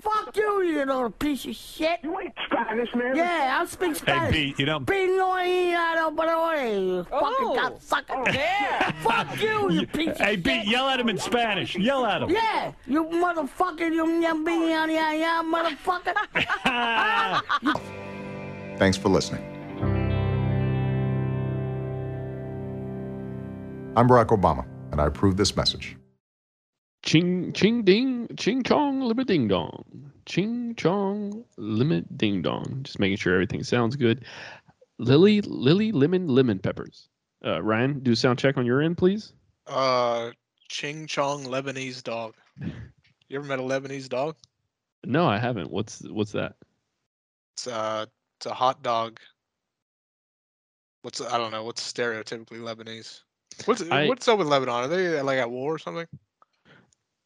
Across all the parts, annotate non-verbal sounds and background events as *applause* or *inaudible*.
Fuck you, you little piece of shit. You ain't Spanish, man. Yeah, I speak Spanish. Hey, Pete, you don't. Pinoy, you fucking Oh. cocksucker. Oh, yeah. *laughs* Fuck you, you piece of Hey, shit. Pete, yell at him in Spanish. Yell at him. Yeah, you motherfucker, you yum, yum, yum, yum, motherfucker. *laughs* Thanks for listening. I'm Barack Obama, and I approve this message. Ching ching ding ching chong limit ding dong. Ching chong limit ding dong. Just making sure everything sounds good. Lily Lily lemon lemon peppers. Uh, Ryan, do a sound check on your end, please. Uh, Ching Chong Lebanese dog. *laughs* You ever met a Lebanese dog? No, I haven't. What's what's that? It's uh, it's a hot dog. What's I don't know. What's stereotypically Lebanese? What's I- what's up with Lebanon? Are they like at war or something?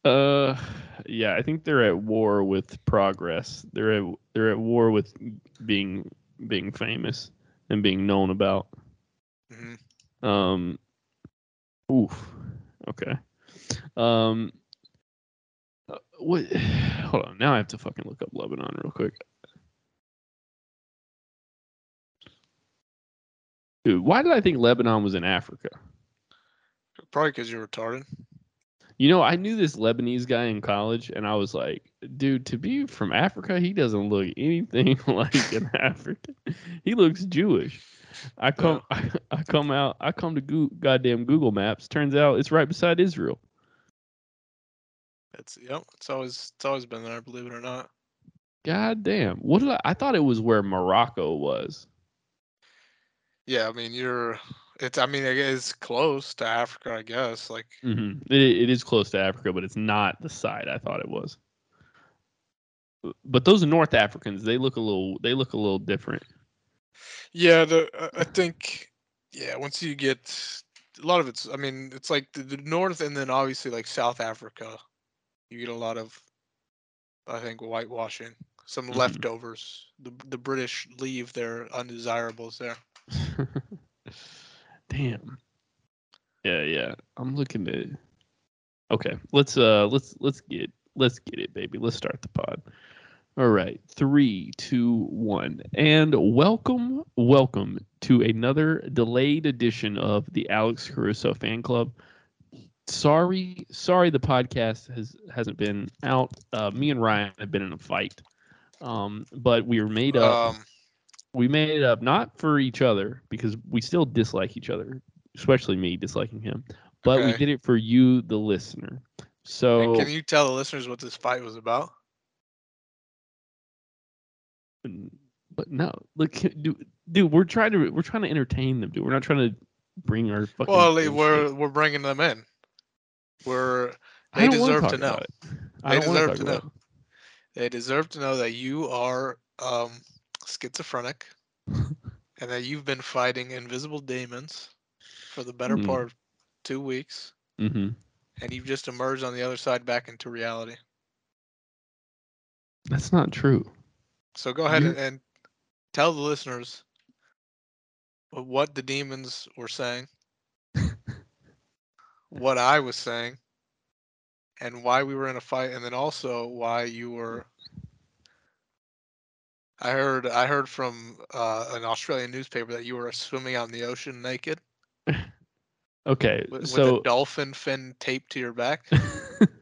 Uh, yeah, I think they're at war with progress. They're at they're at war with being being famous and being known about. hmm Um, oof. Okay. Um, uh, what? *sighs* Hold on. Now I have to fucking look up Lebanon real quick. Dude, why did I think Lebanon was in Africa? Probably because you're retarded. You know, I knew this Lebanese guy in college, and I was like, dude, to be from Africa, he doesn't look anything *laughs* like an African. He looks Jewish. I come, *laughs* I, come out, I come to Goo goddamn Google Maps. Turns out it's right beside Israel. It's yep. It's always it's always been there. Believe it or not. God damn. What did I? I thought it was where Morocco was. Yeah, I mean you're. It's I mean it is close to Africa, I guess. Like hmm It, it is close to Africa, but it's not the side I thought it was. But those North Africans, they look a little, they look a little different. Yeah, the I- I think yeah, once you get a lot of it's I mean, it's like the, the north and then obviously like South Africa. You get a lot of I think whitewashing, some Mhm. leftovers. The the British leave their undesirables there. *laughs* Damn. Yeah, yeah. I'm looking at. Okay, let's uh, let's let's get let's get it, baby. Let's start the pod. All right, three, two, one, and welcome, welcome to another delayed edition of the Alex Caruso Fan Club. Sorry, sorry, the podcast has hasn't been out. Uh, me and Ryan have been in a fight, um, but we were made up Um we made it up not for each other because we still dislike each other, especially me disliking him, but we did it for you, the listener. and So, can you tell the listeners what this fight was about? but no, look, dude, dude, we're trying to we're trying to entertain them, dude. We're not trying to bring our fucking. Well, we're we're bringing them in. We're they deserve to know. about it. I They don't deserve to know. They deserve to know that you are um, schizophrenic *laughs* and that you've been fighting invisible demons for the better Hmm. part of two weeks. Mhm. and you've just emerged on the other side back into reality. That's not true. So go ahead and tell the listeners what the demons were saying, *laughs* what I was saying, and why we were in a fight, and then also why you were. I heard I heard from uh, an Australian newspaper that you were swimming on the ocean naked *laughs* Okay, with, so with a dolphin fin taped to your back.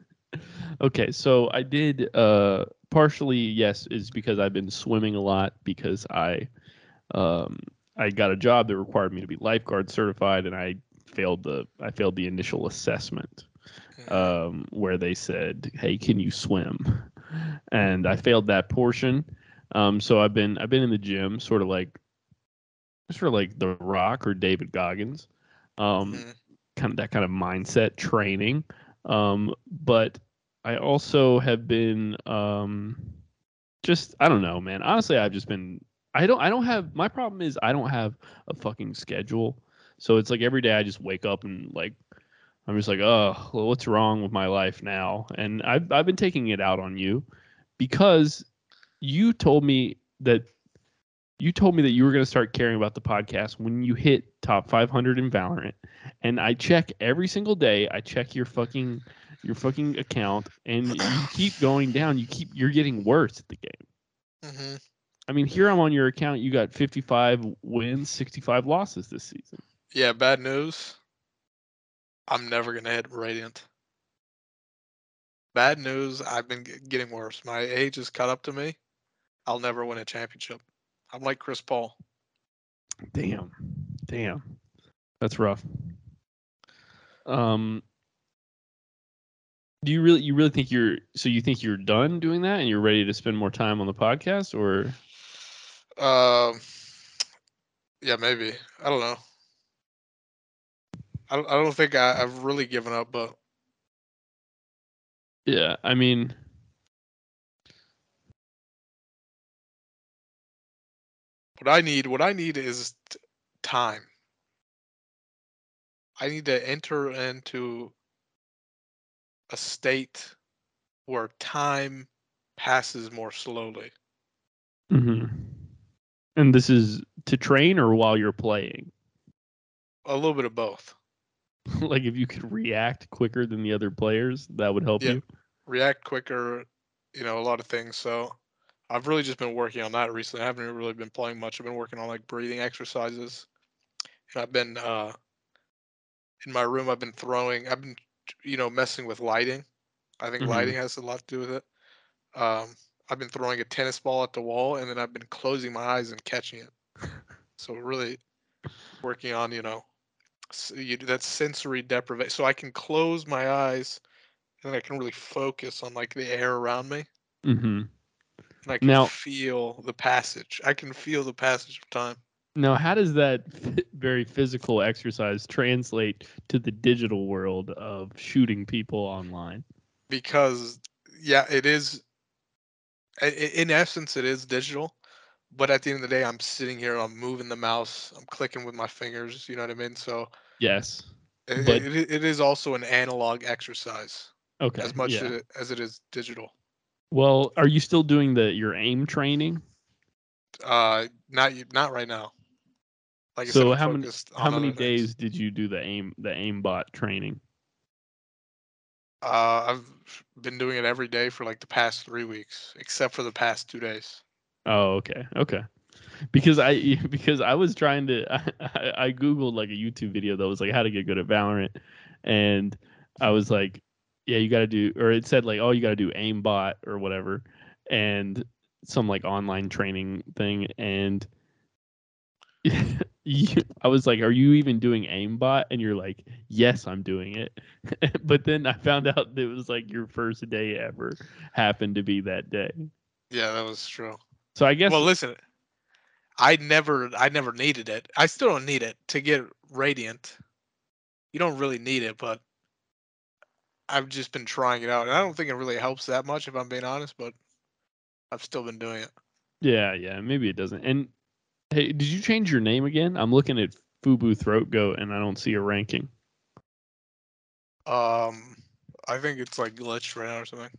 *laughs* okay, so I did uh partially yes is because I've been swimming a lot because I um I got a job that required me to be lifeguard certified and I failed the I failed the initial assessment um where they said, "Hey, can you swim?" And I failed that portion. Um so I've been I've been in the gym sort of like sort of like The Rock or David Goggins. Um Mhm. kind of that kind of mindset training. Um, but I also have been um, just I don't know, man. Honestly, I've just been I don't I don't have my problem is I don't have a fucking schedule. So it's like every day I just wake up and like I'm just like, oh, well, what's wrong with my life now? And I've I've been taking it out on you because you told me that you told me that you were going to start caring about the podcast when you hit top 500 in Valorant. And I check every single day. I check your fucking your fucking account, and you *clears throat* keep going down. You keep you're getting worse at the game. hmm I mean, here I'm on your account. You got 55 wins, 65 losses this season. Yeah, bad news. I'm never gonna hit Radiant. Bad news. I've been getting worse. My age has caught up to me. I'll never win a championship. I'm like Chris Paul. Damn, damn, that's rough. Um, do you really you really think you're so you think you're done doing that and you're ready to spend more time on the podcast or Um, yeah, maybe. I don't know. I don't, I don't think I, I've really given up, but yeah i mean what I need, what I need is time. I need to enter into a state where time passes more slowly. mhm. and this is to train or while you're playing A little bit of both. *laughs* like if you could react quicker than the other players that would help Yeah. you React quicker, you know, a lot of things. So I've really just been working on that recently. I haven't really been playing much. I've been working on like breathing exercises. And I've been uh in my room I've been throwing I've been you know messing with lighting. I think Mhm. lighting has a lot to do with it. Um I've been throwing a tennis ball at the wall and then I've been closing my eyes and catching it. So really working on, you know, s- you, that sensory deprivation. So I can close my eyes and I can really focus on like the air around me mm-hmm. And I can Now- feel the passage. I can feel the passage of time. now how does that very physical exercise translate to the digital world of shooting people online because yeah it is in essence it is digital but at the end of the day i'm sitting here i'm moving the mouse i'm clicking with my fingers you know what i mean so yes it, But- it, it is also an analog exercise okay as much yeah. as, it, as it is digital well are you still doing the your aim training uh not not right now like I So said, how many- how many things. days did you do the aim the aimbot training uh i've been doing it every day for like the past three weeks except for the past two days Oh, okay, okay. Because I *laughs* because I was trying to *laughs* I, I googled like a YouTube video that was like how to get good at Valorant, and I was like, yeah, you got to do, or it said like, oh, you got to do aimbot or whatever, and some like online training thing, and *laughs* you, I was like, are you even doing aimbot? And you're like, yes, I'm doing it. *laughs* but then I found out that it was like your first day ever happened to be that day. yeah that was true So I guess Well, listen, I never, I never needed it. I still don't need it to get radiant. You don't really need it, but I've just been trying it out, and I don't think it really helps that much, if I'm being honest. But I've still been doing it. Yeah, yeah, maybe it doesn't. And hey, did you change your name again? I'm looking at Fubu Throat Goat and I don't see a ranking. Um, I think it's like glitched right now or something.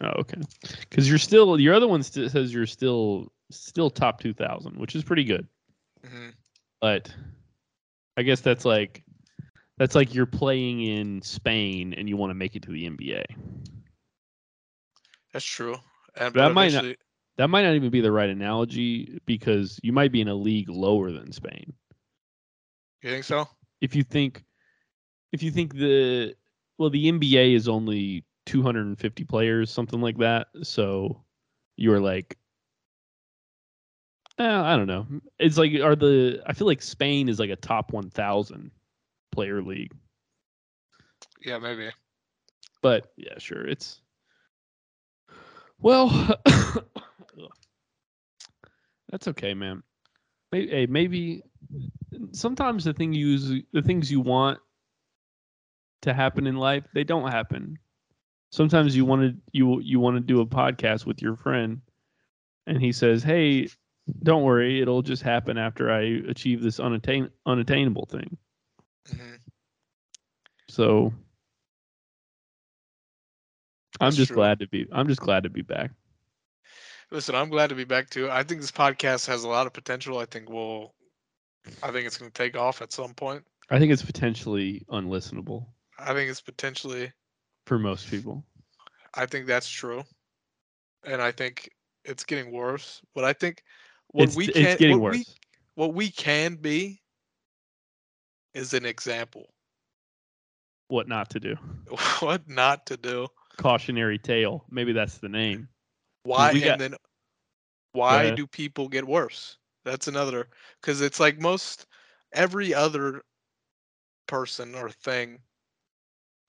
Oh, okay. Because you're still your other one st- says you're still still top two thousand, which is pretty good. hmm But I guess that's like that's like you're playing in Spain and you want to make it to the NBA. That's true. And That might not that might not even be the right analogy because you might be in a league lower than Spain. you think so? if you think if you think the well the NBA is only 250 players something like that so you're like eh, I don't know it's like are the I feel like Spain is like a top 1000 player league. Yeah, maybe. but yeah sure it's well *coughs* that's okay man. Maybe, hey, maybe sometimes the thing you use, the things you want to happen in life they don't happen. Sometimes you want to you you want to do a podcast with your friend and he says hey don't worry it'll just happen after i achieve this unattain unattainable thing hmm so i'm That's just true. glad to be i'm just glad to be back Listen, I'm glad to be back too. I think this podcast has a lot of potential. I think we'll, I think it's going to take off at some point. i think it's potentially unlistenable I think it's potentially for most people. I think that's true, and I think it's getting worse. But I think what it's, we can what worse. we what we can be is an example. What not to do? *laughs* what not to do. Cautionary tale. Maybe that's the name. Why and got- then why ahead. do people get worse? That's another because it's like most every other person or thing.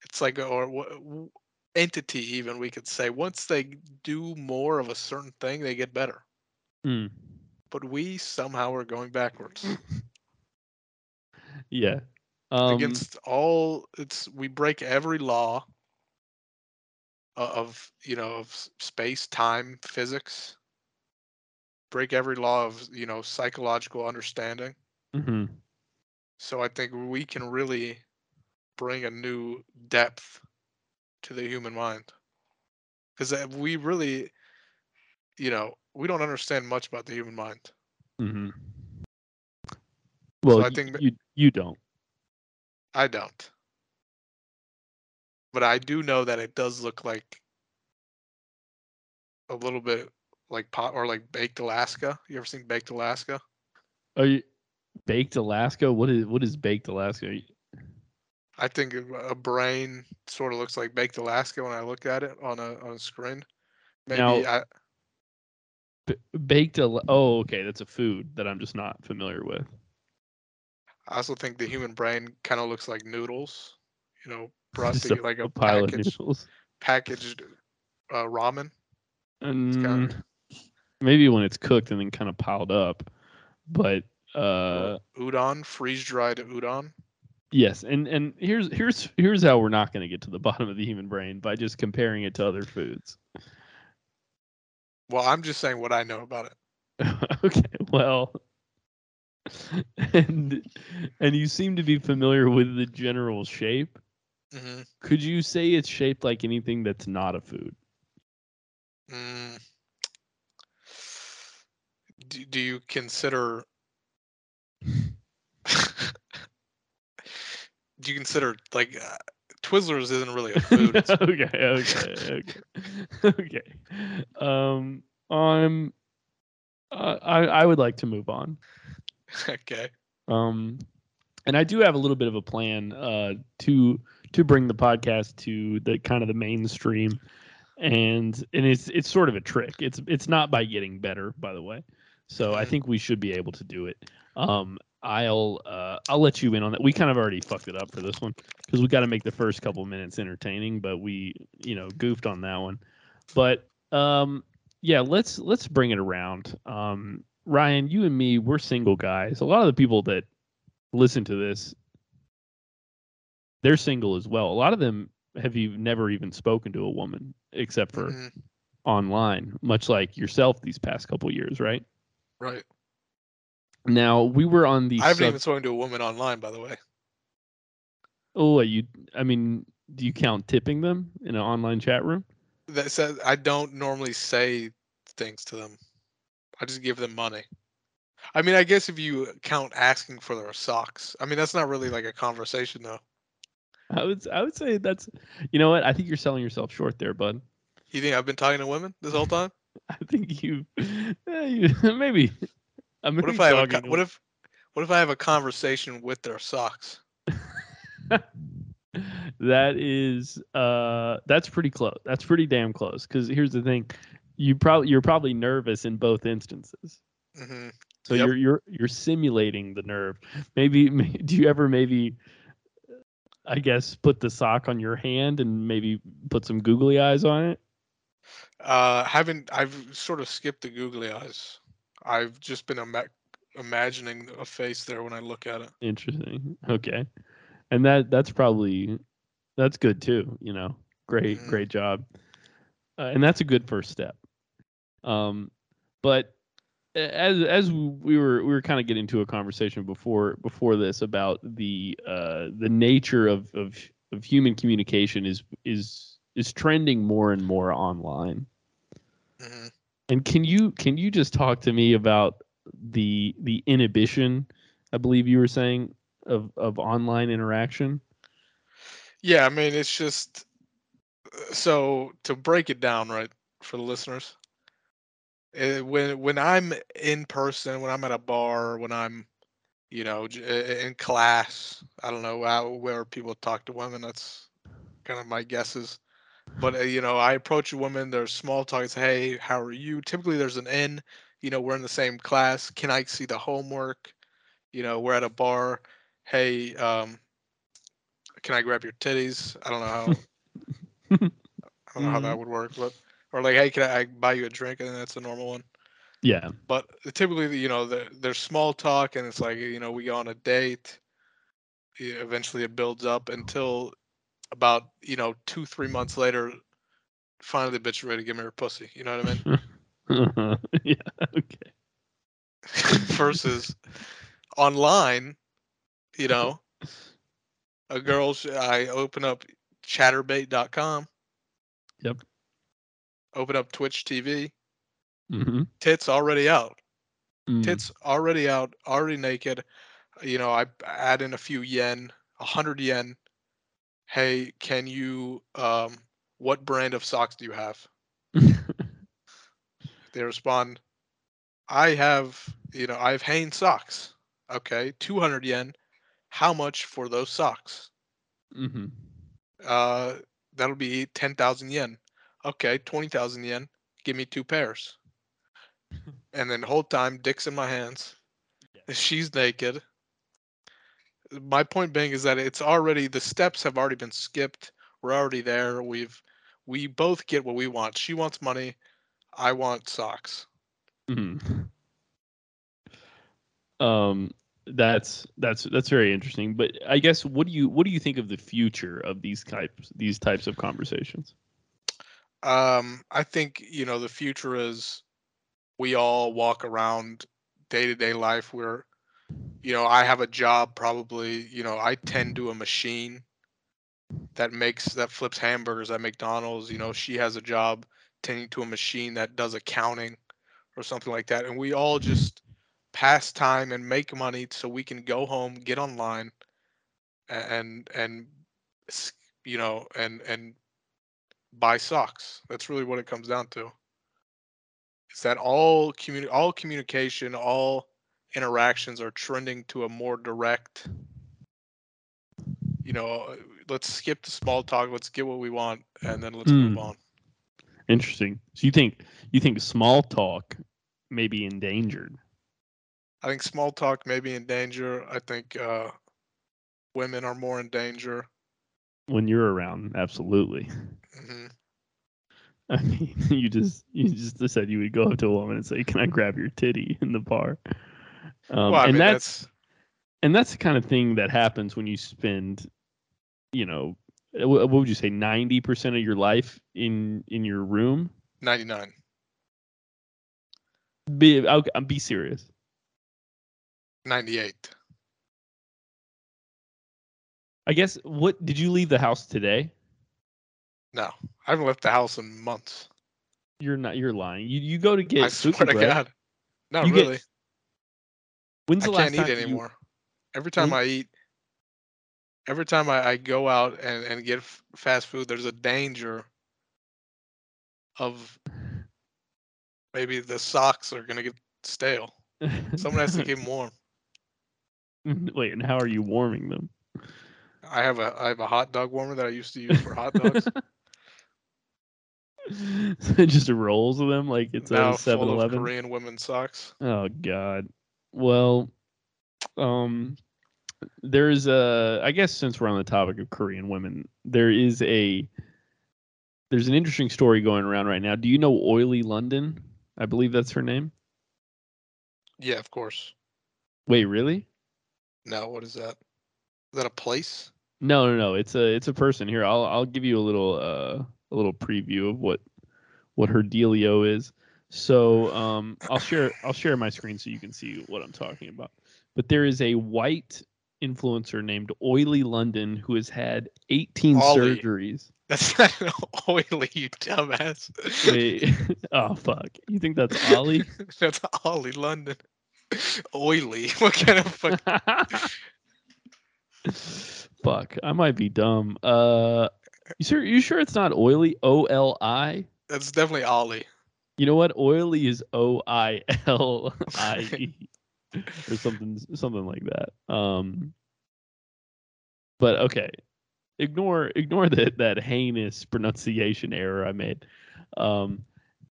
It's like or wha- w- entity even we could say once they do more of a certain thing they get better. Hmm. But we somehow are going backwards *laughs* Yeah. Um, against all. It's we break every law of you know of space, time, physics. Break every law of you know psychological understanding. mhm. So I think we can really bring a new depth to the human mind. Because we really, you know, we don't understand much about the human mind. mm-hmm. Well, I think you you don't. I don't. But I do know that it does look like a little bit like pot or like baked Alaska. You ever seen baked Alaska? Are you baked Alaska? What is what is baked Alaska? I think a brain sort of looks like baked Alaska when I look at it on a on a screen. Maybe Now- I, B- baked Ala- Oh, okay, that's a food that I'm just not familiar with. I also think the human brain kind of looks like noodles, you know, *laughs* brought to like a, pile of noodles. packaged uh, ramen. Kinda- maybe when it's cooked and then kind of piled up, but uh, udon, freeze dried udon. yes. And and here's here's here's how we're not going to get to the *laughs* bottom of the human brain by just comparing it to other foods. Well, I'm just saying what I know about it. *laughs* okay, well, *laughs* and and you seem to be familiar with the general shape. hmm Could you say it's shaped like anything that's not a food? Mm. Do, do you consider? *laughs* do you consider like uh, Twizzlers isn't really a food? *laughs* Okay, okay, okay, okay. Um, um, uh, I I would like to move on. *laughs* okay. Um, and I do have a little bit of a plan uh to to bring the podcast to the kind of the mainstream, and and it's it's sort of a trick. It's it's not by getting better, by the way. So I Mhm. think we should be able to do it. Um, I'll uh I'll let you in on that. We kind of already fucked it up for this one because we got to make the first couple minutes entertaining, but we you know goofed on that one. But um, yeah, let's let's bring it around. Um, Ryan, you and me, we're single guys. A lot of the people that listen to this, they're single as well. A lot of them have you never even spoken to a woman except for Mhm, online, much like yourself these past couple years, right? Right. Now we were on the. I haven't sub- even spoken to a woman online, by the way. Oh, you. I mean, do you count tipping them in an online chat room? That says I don't normally say things to them. I just give them money. I mean, I guess if you count asking for their socks, I mean that's not really like a conversation though. I would. I would say that's. You know what? I think you're selling yourself short there, bud. You think I've been talking to women this whole time? *laughs* I think you. eh, you *laughs* maybe. I'm What if I have a, what if what if I have a conversation with their socks? *laughs* that is uh that's pretty close that's pretty damn close because here's the thing you probably you're probably nervous in both instances. Hmm so Yep. you're you're you're simulating the nerve. Maybe *laughs* may- do you ever maybe i guess put the sock on your hand and maybe put some googly eyes on it? Uh, haven't I've sort of skipped the googly eyes. I've just been ima- imagining a face there when I look at it. interesting. Okay. And that that's probably that's good too you know? Great Mhm. great job. Uh, and that's a good first step um but as as we were we were kind of getting to a conversation before before this about the uh the nature of of of human communication is is is trending more and more online. Hmm and can you can you just talk to me about the the inhibition i believe you were saying of of online interaction? Yeah, I mean it's just so to break it down, right, for the listeners, eh, when when I'm in person, when I'm at a bar, when I'm, you know, eh, in class, I don't know how, where people talk to women. That's kind of my guesses. But uh, you know, I approach a woman. There's small talk. It's, hey, how are you? Typically, there's an in. You know, we're in the same class. Can I see the homework? You know, we're at a bar. Hey, um, can I grab your titties? I don't know how. *laughs* I don't know how that would work, but or like, hey, can I, I buy you a drink? And that's a normal one. Yeah. But typically, you know, there's small talk, and it's like, you know, we go on a date. Eventually, it builds up until about you know two, three months later. Finally, the bitch ready to give me her pussy. You know what I mean? *laughs* yeah. Okay. *laughs* Versus online, you know, a girl. I open up chaturbate.com. Yep. Open up Twitch TV. Mm-hmm. Tits already out. Mm. tits already out, already naked. You know, I add in a few yen, a hundred yen. Hey, can you? Um, what brand of socks do you have? *laughs* They respond, I have, you know, I have Hanes socks. Okay, two hundred yen. How much for those socks? mm-hmm. Uh, that'll be ten thousand yen. Okay, twenty thousand yen. Give me two pairs. *laughs* and then the whole time, dick's in my hands. *laughs* She's naked. My point being is that it's already the steps have already been skipped. We're already there. We've we both get what we want. She wants money. I want socks. Mm-hmm. Um, that's that's that's very interesting. But I guess what do you what do you think of the future of these types these types of conversations? Um, I think you know the future is we all walk around day to day life where you know I have a job probably you know I tend to a machine that makes that flips hamburgers at McDonald's you know she has a job tending to a machine that does accounting or something like that and we all just pass time and make money so we can go home get online and and you know and and buy socks. That's really what it comes down to. Is that all communi- all communication, all interactions are trending to a more direct. You know, let's skip the small talk. Let's get what we want, and then let's move Hmm. on. Interesting. So you think you think small talk may be endangered? I think small talk may be in danger. I think uh, women are more in danger. when you're around absolutely hmm i mean *laughs* you just you just said you would go up to a woman and say can i grab your titty in the bar? Um, well, I and mean, that's, that's and that's the kind of thing that happens when you spend you know uh, what would you say 90% of your life in in your room? Ninety nine. be I'll, I'll be serious. 98. i guess what did you leave the house today No, I haven't left the house in months. you're not you're lying you you go to get I swear to bread. God. Not You get- really. when's I the last can't eat you- anymore. Every time When- I eat, every time I, I go out and, and get f- fast food, there's a danger of maybe the socks are gonna get stale. Someone has to keep *laughs* them warm. wait and how are you warming them I have a I have a hot dog warmer that I used to use for hot dogs. *laughs* *laughs* it just rolls of them like it's now a 7 full of Eleven. Korean women's socks. Oh God. Well, um, there is a. I guess since we're on the topic of Korean women, there is a. There's an interesting story going around right now. Do you know Oily London? I believe that's her name. Yeah, of course. Wait, really? No, what is that? Is that a place? No, no, no. It's a it's a person. Here, I'll I'll give you a little uh a little preview of what what her dealio is. So um I'll share I'll share my screen so you can see what I'm talking about. But there is a white influencer named Oily London who has had 18 Ollie. surgeries. *laughs* That's not oily, you dumbass. Wait, *laughs* oh fuck. You think that's Ollie? *laughs* That's Ollie London. Oily. What kind of fuck? fuck, I might be dumb. Uh You sure? You sure it's not oily? O L I. That's definitely Ollie. You know what? Oily is O I L I E *laughs* or something something like that. Um but okay. Ignore ignore that that heinous pronunciation error I made. Um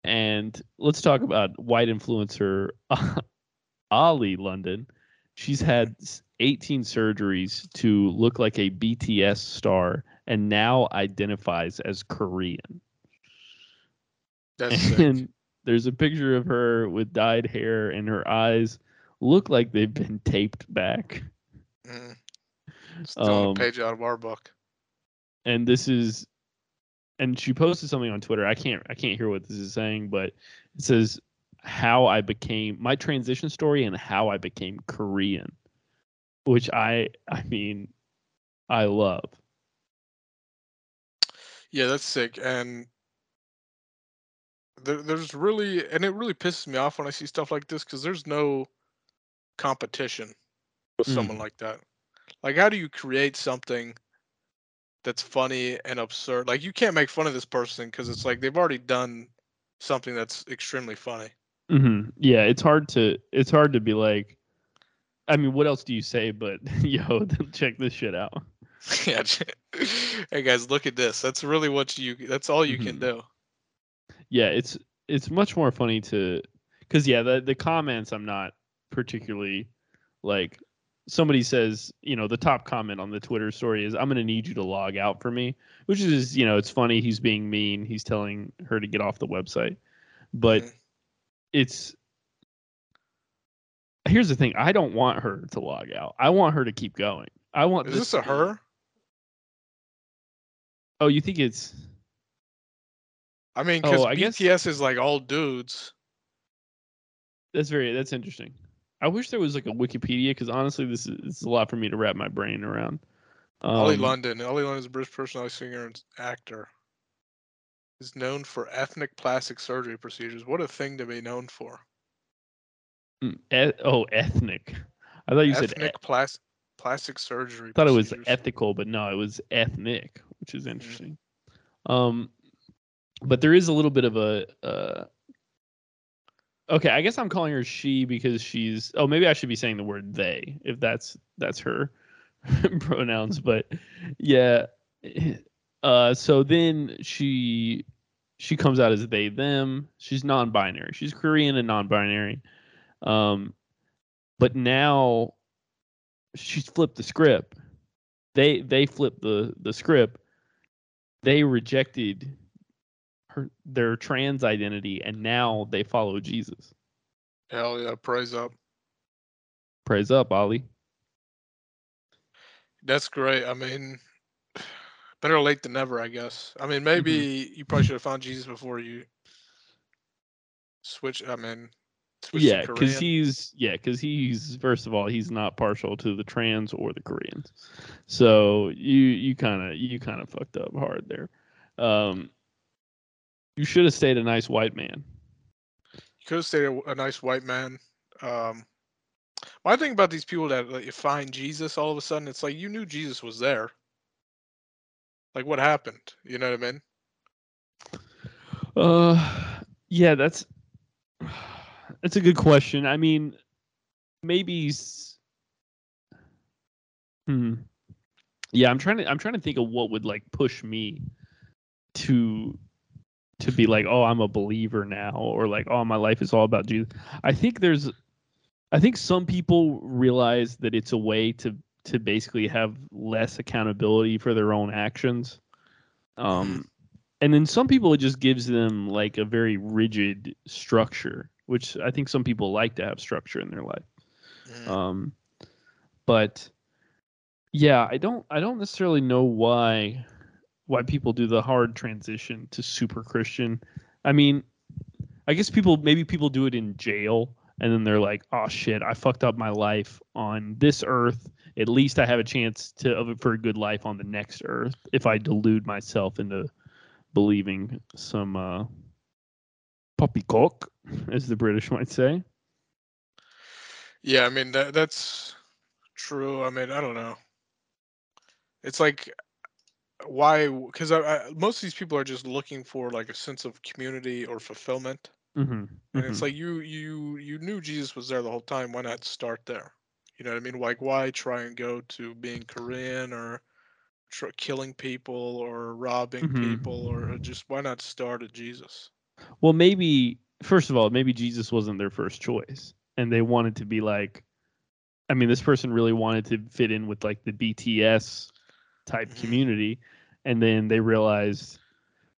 and let's talk about white influencer *laughs* Ollie London. She's had 18 surgeries to look like a BTS star and now identifies as Korean. That's *laughs* sick. and there's a picture of her with dyed hair and her eyes look like they've been taped back Mm. Still Um, a page out of our book. and this is and she posted something on twitter i can't i can't hear what this is saying but it says how i became my transition story and how i became korean which i i mean i love Yeah, that's sick. And there, there's really, and it really pisses me off when I see stuff like this because there's no competition with someone like that. Like, how do you create something that's funny and absurd? Like, you can't make fun of this person because it's like they've already done something that's extremely funny. hmm yeah it's hard to it's hard to be like i mean what else do you say but *laughs* yo *laughs* check this shit out *laughs* yeah. hey guys, look at this. That's really what you. That's all you can Mhm. do. yeah it's it's much more funny to because yeah the the comments i'm not particularly like somebody says you know the top comment on the twitter story is i'm going to need you to log out for me which is you know it's funny he's being mean he's telling her to get off the website but Mhm. it's here's the thing i don't want her to log out i want her to keep going i want Is this to a her? Oh you think it's I mean, Oh, because guess- BTS is like all dudes. That's very that's interesting. I wish there was like a Wikipedia because honestly, this is, this is a lot for me to wrap my brain around. Ollie Um, London. Ollie London is a British personality singer and actor. Is known for ethnic plastic surgery procedures. What a thing to be known for. mm, oh, ethnic. I thought you said. ethnic plas- plastic surgery. I thought it was ethical, but no, it was ethnic, which Mm-hmm. is interesting. Um, but there is a little bit of a. Uh, okay, I guess I'm calling her she because she's. Oh, maybe I should be saying the word they if that's that's her *laughs* pronouns. But yeah, uh, so then she she comes out as they them. She's non-binary. She's Korean and non-binary. Um, but now she's flipped the script. They they flipped the the script. They rejected her their trans identity and now they follow Jesus. Hell yeah, praise up. Praise up, Ollie. That's great. I mean, better late than never, I guess. I Mm-hmm. mean, maybe you probably should have found Jesus before you switch. I mean, yeah, because he's yeah, because he's first of all he's not partial to the trans or the Koreans, so you you kind of you kind of fucked up hard there. Um, you should have stayed a nice white man. You could have stayed a, a nice white man. Um, my thing about these people that like, find Jesus all of a sudden, it's like you knew Jesus was there. Like, what happened? You know what I mean? Uh, yeah, that's that's a good question. I mean, maybe. Hmm. Yeah, I'm trying to. I'm trying to think of what would like push me to to be like, oh, I'm a believer now, or like, oh, my life is all about Jesus. I think there's, I think some people realize that it's a way to to basically have less accountability for their own actions. Um, and then some people it just gives them like a very rigid structure, which I think some people like to have structure in their life. Mm. Um, but yeah, I don't I don't necessarily know why why people do the hard transition to super Christian. I mean, I guess people maybe people do it in jail and then they're like, "Oh shit, I fucked up my life on this earth. At least I have a chance to of for a good life on the next earth if I delude myself into believing some uh poppycock, as the British might say." Yeah, I mean that that's true. I mean, I don't know. It's like why? Because I, I, most of these people are just looking for like a sense of community or fulfillment, Mm-hmm. and it's like you you you knew Jesus was there the whole time. Why not start there? You know what I mean? Like why try and go to being Korean or tr- killing people or robbing Mhm. people or just why not start at Jesus? Well, maybe first of all, maybe Jesus wasn't their first choice, and they wanted to be like. I mean, this person really wanted to fit in with like the BTS type Mhm. community, and then they realized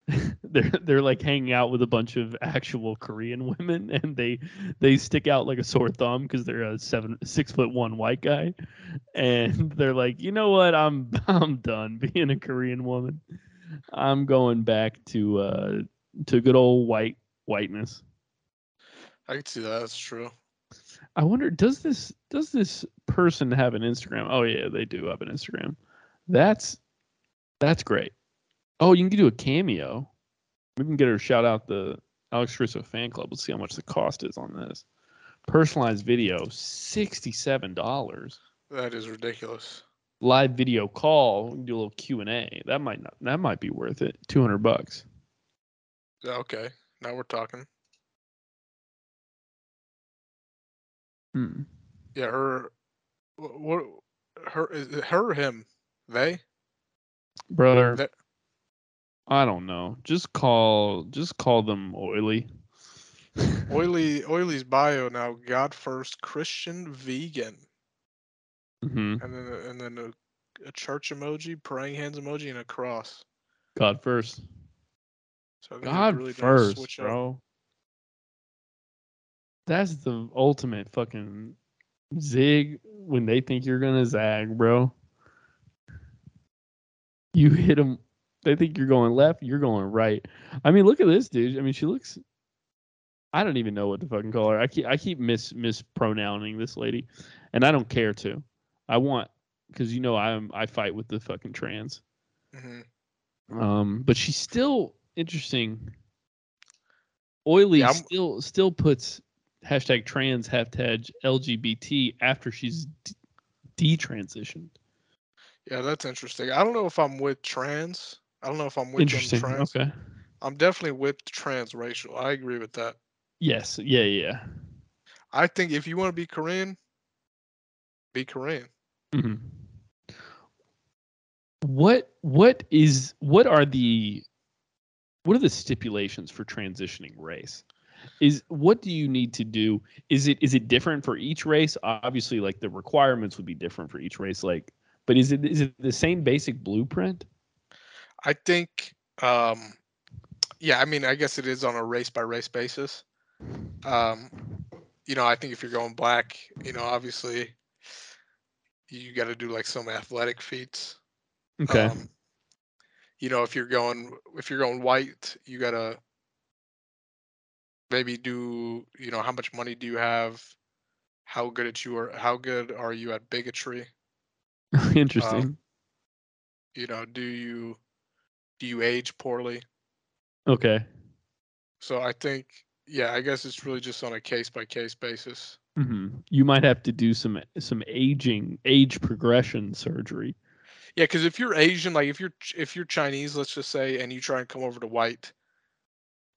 *laughs* they're they're like hanging out with a bunch of actual Korean *laughs* women, and they they stick out like a sore thumb because they're a seven six foot one white guy, and they're like, you know what, I'm *laughs* I'm done being a Korean woman. I'm going back to uh to good old white whiteness. I could see that. That's true. I wonder does this does this person have an Instagram? Oh yeah, they do have an Instagram. That's that's great. Oh, you can do a cameo. We can get her shout out the Alex Russo fan club. Let's see how much the cost is on this. Personalized video, sixty-seven dollars. That is ridiculous. Live video call, we can do a little Q and A. That might not. That might be worth it. Two hundred bucks. Okay, now we're talking. Hmm. Yeah, her. What? Her is it her or him? They? Brother, That- I don't know. Just call. Just call them oily. Oily *laughs* Oily's bio now. God first, Christian, vegan, hmm and then and then a, a church emoji, praying hands emoji, and a cross. God first. So God really first, switch up. bro. That's the ultimate fucking zig when they think you're gonna zag, bro. You hit them. They think you're going left. You're going right. I mean, look at this dude. I mean, she looks. I don't even know what to fucking call her. I keep I keep mis mispronouncing this lady, and I don't care to. I want because you know I'm I fight with the fucking trans. hmm Um, but she's still interesting. Oily Yeah, still still puts hashtag trans hashtag LGBT after she's d- detransitioned. Yeah, that's interesting. I don't know if I'm with trans. I don't know if I'm with Interesting. trans. Okay. I'm definitely with transracial. I agree with that. Yes. Yeah. Yeah. I think if you want to be Korean, be Korean. hmm What what is what are the what are the stipulations for transitioning race? Is what do you need to do? Is it is it different for each race? Obviously, like the requirements would be different for each race. Like, but is it is it the same basic blueprint? I think, um, yeah, I mean, I guess it is on a race by race basis. Um, you know, I think if you're going black, you know, obviously you got to do like some athletic feats. Okay. Um, you know, if you're going if you're going white, you gotta maybe do you know how much money do you have? How good at you are how good are you at bigotry? *laughs* Interesting. You know, do you do you age poorly? okay. So I think yeah, I guess it's really just on a case by case basis. hmm You might have to do some some aging age progression surgery. Yeah, because if you're Asian, like if you're if you're Chinese, let's just say, and you try and come over to white,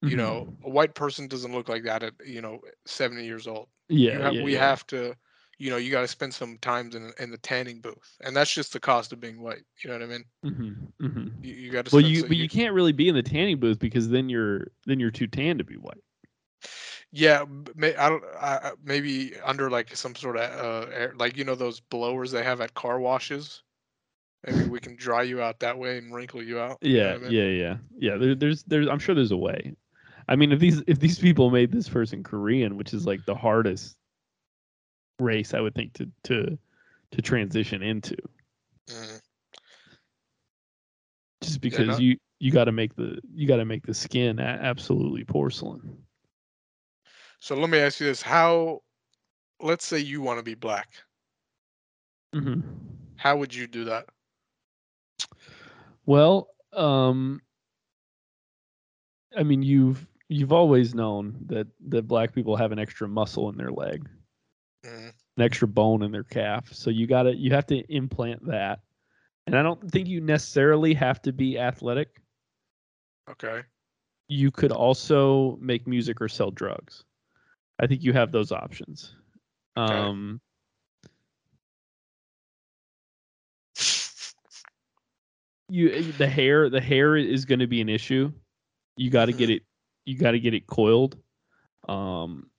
you Mhm. know, a white person doesn't look like that at you know 70 years old. Yeah. have, yeah, we yeah. have to, you know, you got to spend some times in in the tanning booth, and that's just the cost of being white. You know what I mean? hmm hmm You, you got to. Well, you but you can't really be in the tanning booth because then you're then you're too tan to be white. Yeah, may, I don't. I, I- maybe under like some sort of uh, air, like you know those blowers they have at car washes. Maybe we can dry you out that way and wrinkle you out. you know Yeah, I mean? yeah, yeah, yeah. There, there's, there's. I'm sure there's a way. I mean, if these, if these people made this person Korean, which is like the hardest race, I would think to, to, to transition into, Mhm. just because no- you, you got to make the, you got to make the skin absolutely porcelain. So let me ask you this: How, let's say you want to be black, hmm how would you do that? Well, um, I mean, you've, you've always known that that black people have an extra muscle in their leg. Mhm. an extra bone in their calf. So you got to you have to implant that. And I don't think you necessarily have to be athletic. Okay. You could also make music or sell drugs. I think you have those options. Okay. Um, you the hair the hair is going to be an issue. You got to get it you got to get it coiled. Um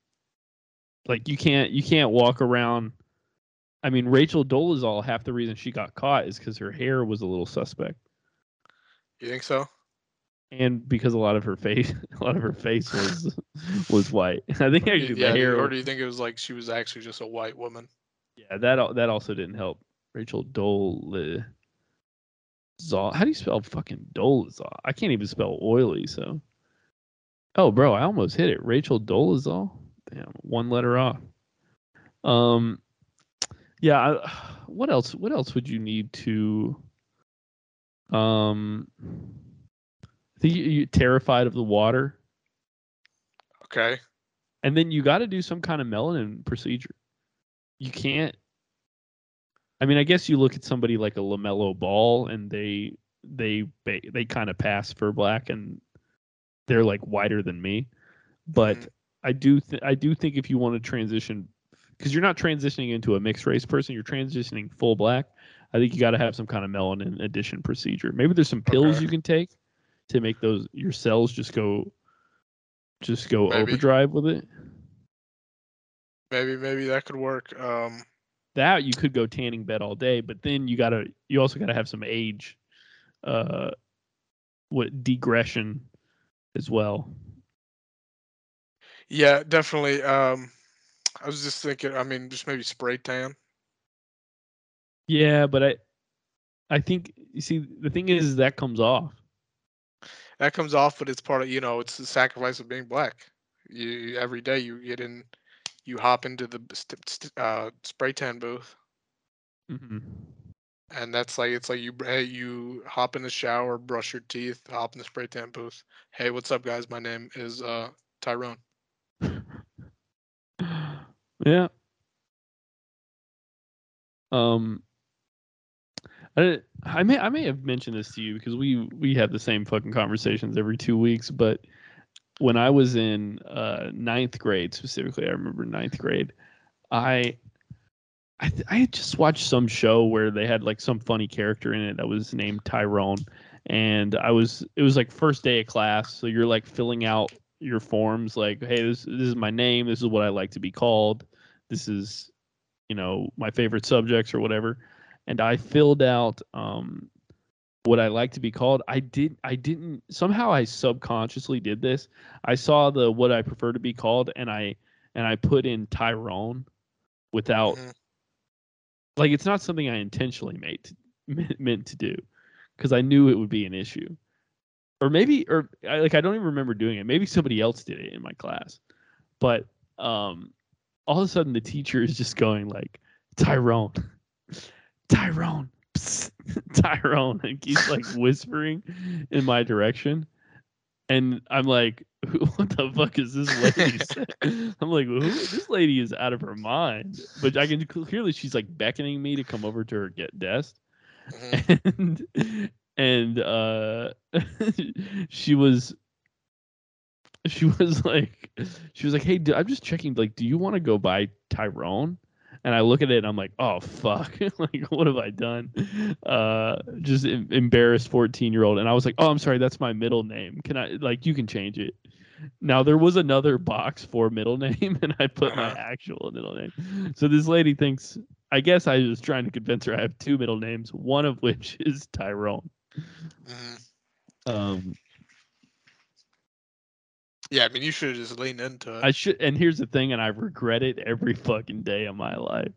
like you can't you can't walk around I mean Rachel Dolezal half the reason she got caught is cuz her hair was a little suspect You think so? and because a lot of her face *laughs* a lot of her face was was white. *laughs* I think actually yeah. the hair Or do you think it was like she was actually just a white woman? Yeah, that that also didn't help. Rachel Dolezal. How do you spell fucking Dolezal? I can't even spell oily. So, oh, bro, I almost hit it. Rachel Dolezal. Damn, one letter off. Um, yeah. I, what else? What else would you need to? Um, I think you, you terrified of the water, Okay. and then you got to do some kind of melanin procedure. You can't. I mean, I guess you look at somebody like a LaMelo Ball, and they they they kind of pass for black, and they're like whiter than me. But Mhm. I do th- I do think if you want to transition, because you're not transitioning into a mixed race person, you're transitioning full black. I think you got to have some kind of melanin addition procedure. Maybe there's some pills Okay. you can take to make those your cells just go just go Maybe. overdrive with it. Maybe maybe that could work. Um. That you could go tanning bed all day, but then you gotta you also gotta have some age, uh, what degression as well. Yeah, definitely. Um. I was just thinking. I mean, just maybe spray tan. Yeah, but I, I think you see the thing is that comes off. That comes off, but it's part of you know it's the sacrifice of being black. You you- every day you get in, you hop into the uh, spray tan booth, hmm and that's like it's like you hey you hop in the shower, brush your teeth, hop in the spray tan booth. Hey, what's up, guys? My name is uh, Tyrone. *laughs* yeah. Um. I, I may I may have mentioned this to you because we we have the same fucking conversations every two weeks. But when I was in uh, ninth grade, specifically, I remember ninth grade, I I th- I had just watched some show where they had like some funny character in it that was named Tyrone, and I was it was like first day of class, so you're like filling out your forms like, hey, this this is my name, this is what I like to be called, this is you know my favorite subjects or whatever, and I filled out um what I like to be called. I did I didn't somehow I subconsciously did this. I saw the what I prefer to be called and I and I put in Tyrone without Mhm. like it's not something I intentionally made to, meant, meant to do because I knew it would be an issue. Or maybe or I, like I don't even remember doing it. Maybe somebody else did it in my class. But um all of a sudden the teacher is just going like Tyrone. *laughs* Tyrone. Psst, *laughs* Tyrone and keeps like *laughs* whispering in my direction. And I'm like, *laughs* what the fuck is this lady? saying?" I'm like, Who? this lady is out of her mind. But I can clearly she's like beckoning me to come over to her get desk, Mhm. and and uh, she was she was like she was like, hey, i'm just checking. Like, do you want to go by Tyrone? And I look at it and I'm like, oh fuck, *laughs* like what have I done? Uh, just em- embarrassed 14 year old. And I was like, oh, I'm sorry, that's my middle name. Can I like you can change it? Now there was another box for middle *laughs* name, and I put my Uh-huh. actual middle name. So this lady thinks, I guess I was trying to convince her I have two middle names, one of which *laughs* is Tyrone. Mhm. Um, Yeah, I mean you should have just leaned into it. I should, and here's the thing, and I regret it every *laughs* fucking day of my life.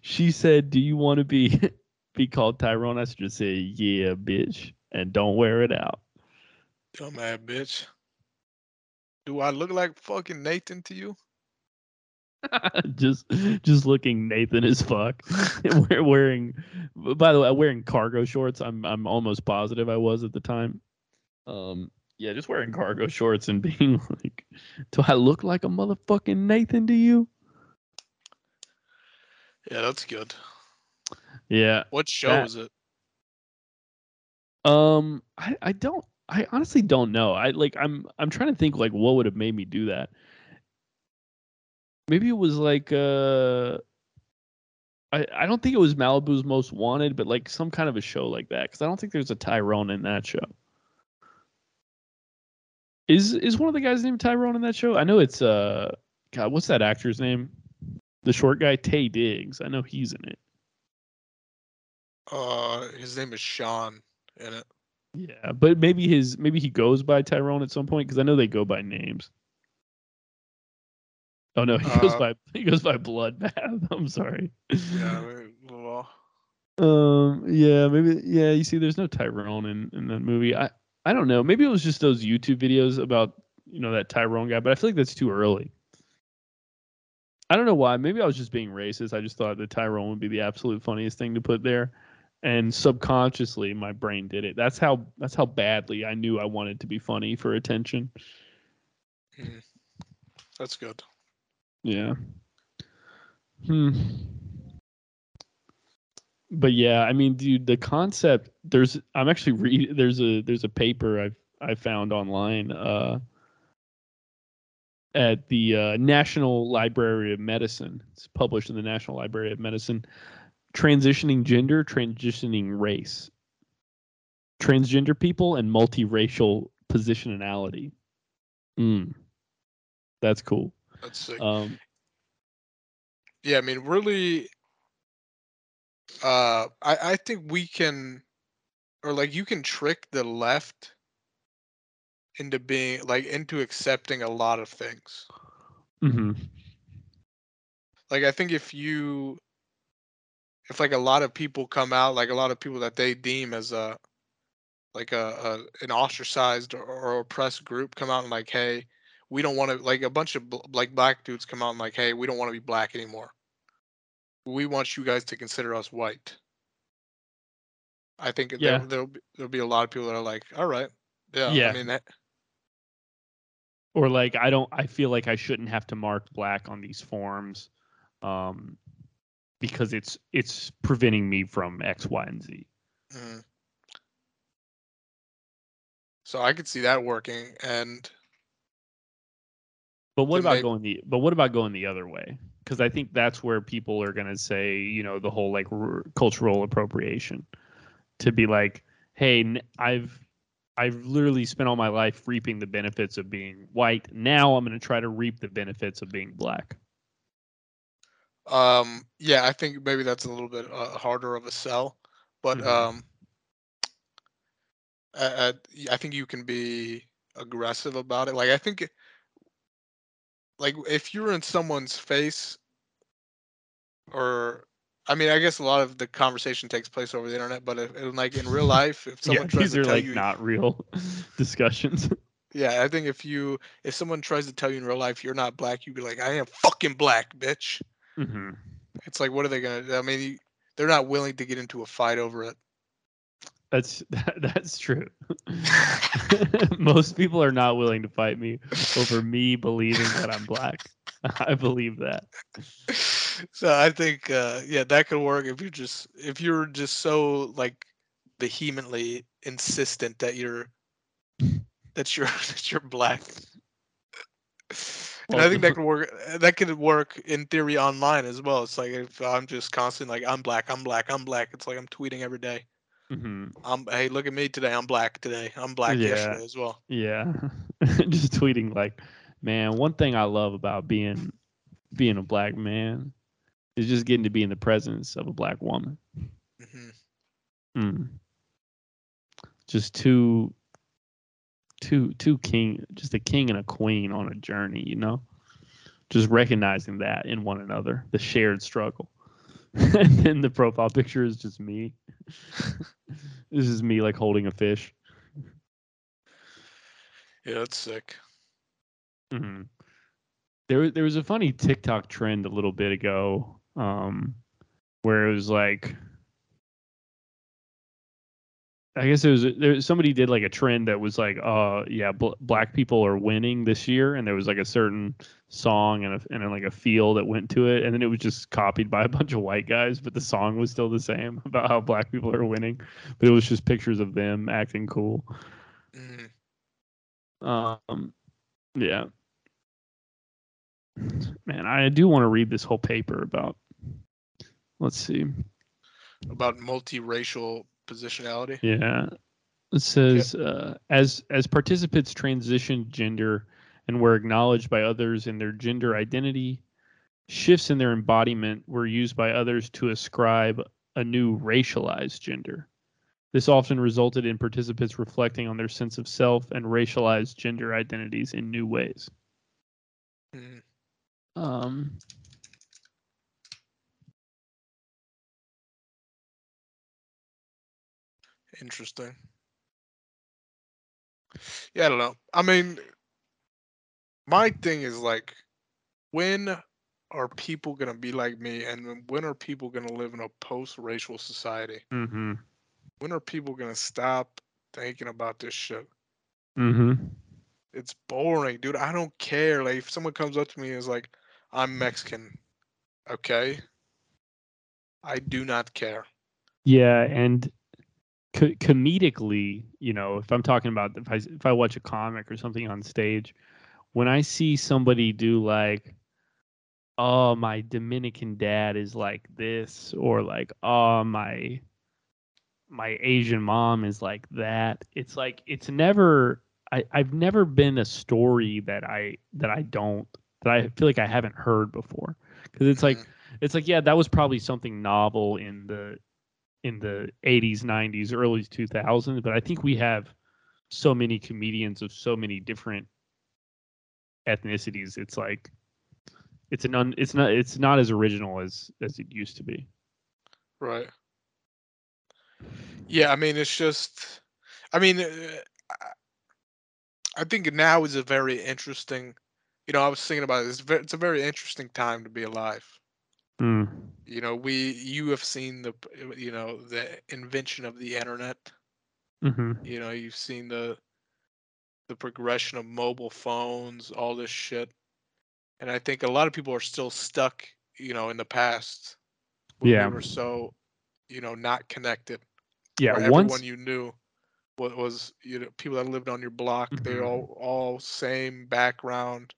She said, "Do you want to be *laughs* be called Tyrone?" I should just say, "Yeah, bitch," and don't wear it out. Dumbass bitch. Do I look like fucking Nathan to you? *laughs* just just looking Nathan as fuck. We're wearing, by the way, wearing cargo shorts. I'm I'm almost positive I was at the time. Um, yeah, just wearing cargo shorts and *laughs* being like, "Do I look like a motherfucking Nathan to you?" Yeah, that's good. Yeah, What show That- is it? Um, I, I don't. I honestly don't know. I like. I'm. I'm trying to think like what would have made me do that. Maybe it was like. Uh, I I don't think it was Malibu's Most Wanted, but like some kind of a show like that. Because I don't think there's a Tyrone in that show. Is is one of the guys named Tyrone in that show? I know it's uh. God, what's that actor's name? The short guy, Taye Diggs. I know he's in it. Uh, his name is Sean in it. Yeah, but maybe his maybe he goes by Tyrone at some point because I know they go by names. Oh no, he goes Uh, by *laughs* he goes by Bloodbath. *laughs* I'm sorry. Yeah. Mean, well, Um. Yeah. Maybe. Yeah. You see, there's no Tyrone in in that movie. I I don't know. Maybe it was just those YouTube videos about you know that Tyrone guy, but I feel like that's too early. I don't know why. Maybe I was just being racist. I just thought that Tyrone would be the absolute funniest thing to put there, and subconsciously my brain did it. That's how that's how badly I knew I wanted to be funny for attention. that's good. Yeah. Hmm. But yeah, I mean, dude, the concept. There's. I'm actually read. There's a. There's a paper I've I found online. Uh. At the uh, National Library of Medicine. It's published in the National Library of Medicine. Transitioning gender, transitioning race, transgender people, and multiracial positionality. Mm. That's cool. That's sick. Um, yeah, I mean, really, uh, I I think we can, or like you can trick the left into being like into accepting a lot of things. mhm. Like I think if you, if like a lot of people come out, like a lot of people that they deem as a, like a, a an ostracized or, or oppressed group come out and like, hey, we don't want to like a bunch of bl- like black dudes come out and like, hey, we don't want to be black anymore. We want you guys to consider us white. I think Yeah. there, there'll be, there'll be a lot of people that are like, all right, yeah, Yeah. I mean that, or like I don't I feel like I shouldn't have to mark black on these forms um because it's it's preventing me from X, Y, and Z. Mhm. So I could see that working, and But what about make- going the but what about going the other way? Because I think that's where people are gonna say, you know, the whole like r- cultural appropriation, to be like, hey, n- I've I've literally spent all my life reaping the benefits of being white. Now I'm gonna try to reap the benefits of being black. um, yeah, I think maybe that's a little bit uh, harder of a sell, but Mhm. um, I, I I think you can be aggressive about it. Like I think, like if you're in someone's face, or I mean, I guess a lot of the conversation takes place over the internet, but if, in, like in real *laughs* life, if someone yeah, tries these to are tell like you, not real *laughs* discussions. yeah, I think if you if someone tries to tell you in real life you're not black, you'd be like, I am fucking black, bitch. hmm It's like, what are they gonna? I mean, you, they're not willing to get into a fight over it. That's *laughs* that, that's true. *laughs* Most people are not willing to fight me over me believing that I'm black. *laughs* I believe that. so I think, uh, yeah, that could work if you're just if you're just so like vehemently insistent that you're that you're that you're black. And I think that could work. uh, That could work in theory online as well. It's like if I'm just constant like I'm black, I'm black, I'm black. It's like I'm tweeting every day. Hmm I'm hey, look at me today. I'm black today. I'm black Yeah. yesterday as well. Yeah, *laughs* just tweeting like, man, one thing I love about being being a black man is just getting to be in the presence of a black woman. hmm Mm. Just two, two, two king, just a king and a queen on a journey, you know. Just recognizing that in one another, the shared struggle, *laughs* and then the profile picture is just me. *laughs* this is me like holding a fish. Yeah, that's sick. hmm There, there was a funny TikTok trend a little bit ago, um, where it was like, I guess it was there. Somebody did like a trend that was like, uh, yeah, bl- black people are winning this year, and there was like a certain song and a, and like a feel that went to it, and then it was just copied by a bunch of white guys, but the song was still the same *laughs* about how black people are winning, but it was just pictures of them acting cool. Mhm. Um, yeah, man, I do want to read this whole paper about. Let's see. About multiracial positionality. Yeah. It says uh, as as participants transition gender and were acknowledged by others in their gender identity, shifts in their embodiment were used by others to ascribe a new racialized gender. This often resulted in participants reflecting on their sense of self and racialized gender identities in new ways. Um, Interesting. Yeah, I don't know. I mean, my thing is like, when are people gonna be like me, and when are people gonna live in a post-racial society? mhm. When are people gonna stop thinking about this shit? Mm-hmm. It's boring, dude. I don't care. Like, if someone comes up to me and is like, "I'm Mexican," okay, I do not care. Yeah, and co- comedically, you know, if I'm talking about if I if I watch a comic or something on stage, when I see somebody do like, oh, my Dominican dad is like this, or like, oh, my my Asian mom is like that. It's like it's never. I, I've never been a story that I that I don't that I feel like I haven't heard before because it's like Mhm. it's like yeah that was probably something novel in the in the 80s 90s early 2000s but i think we have so many comedians of so many different ethnicities it's like it's an un, it's not it's not as original as as it used to be Right. Yeah, I mean, it's just, I mean, uh, I- think now is a very interesting, you know, I was thinking about it. It's, it's a very interesting time to be alive. Mm. You know, we, you have seen the, uh, you know, the invention of the internet. hmm You know, you've seen the, the progression of mobile phones, all this shit. And I think a lot of people are still stuck, you know, in the past. Yeah. We were so, you know, not connected. yeah where once everyone you knew was, was you know people that lived on your block they Mhm. all all same background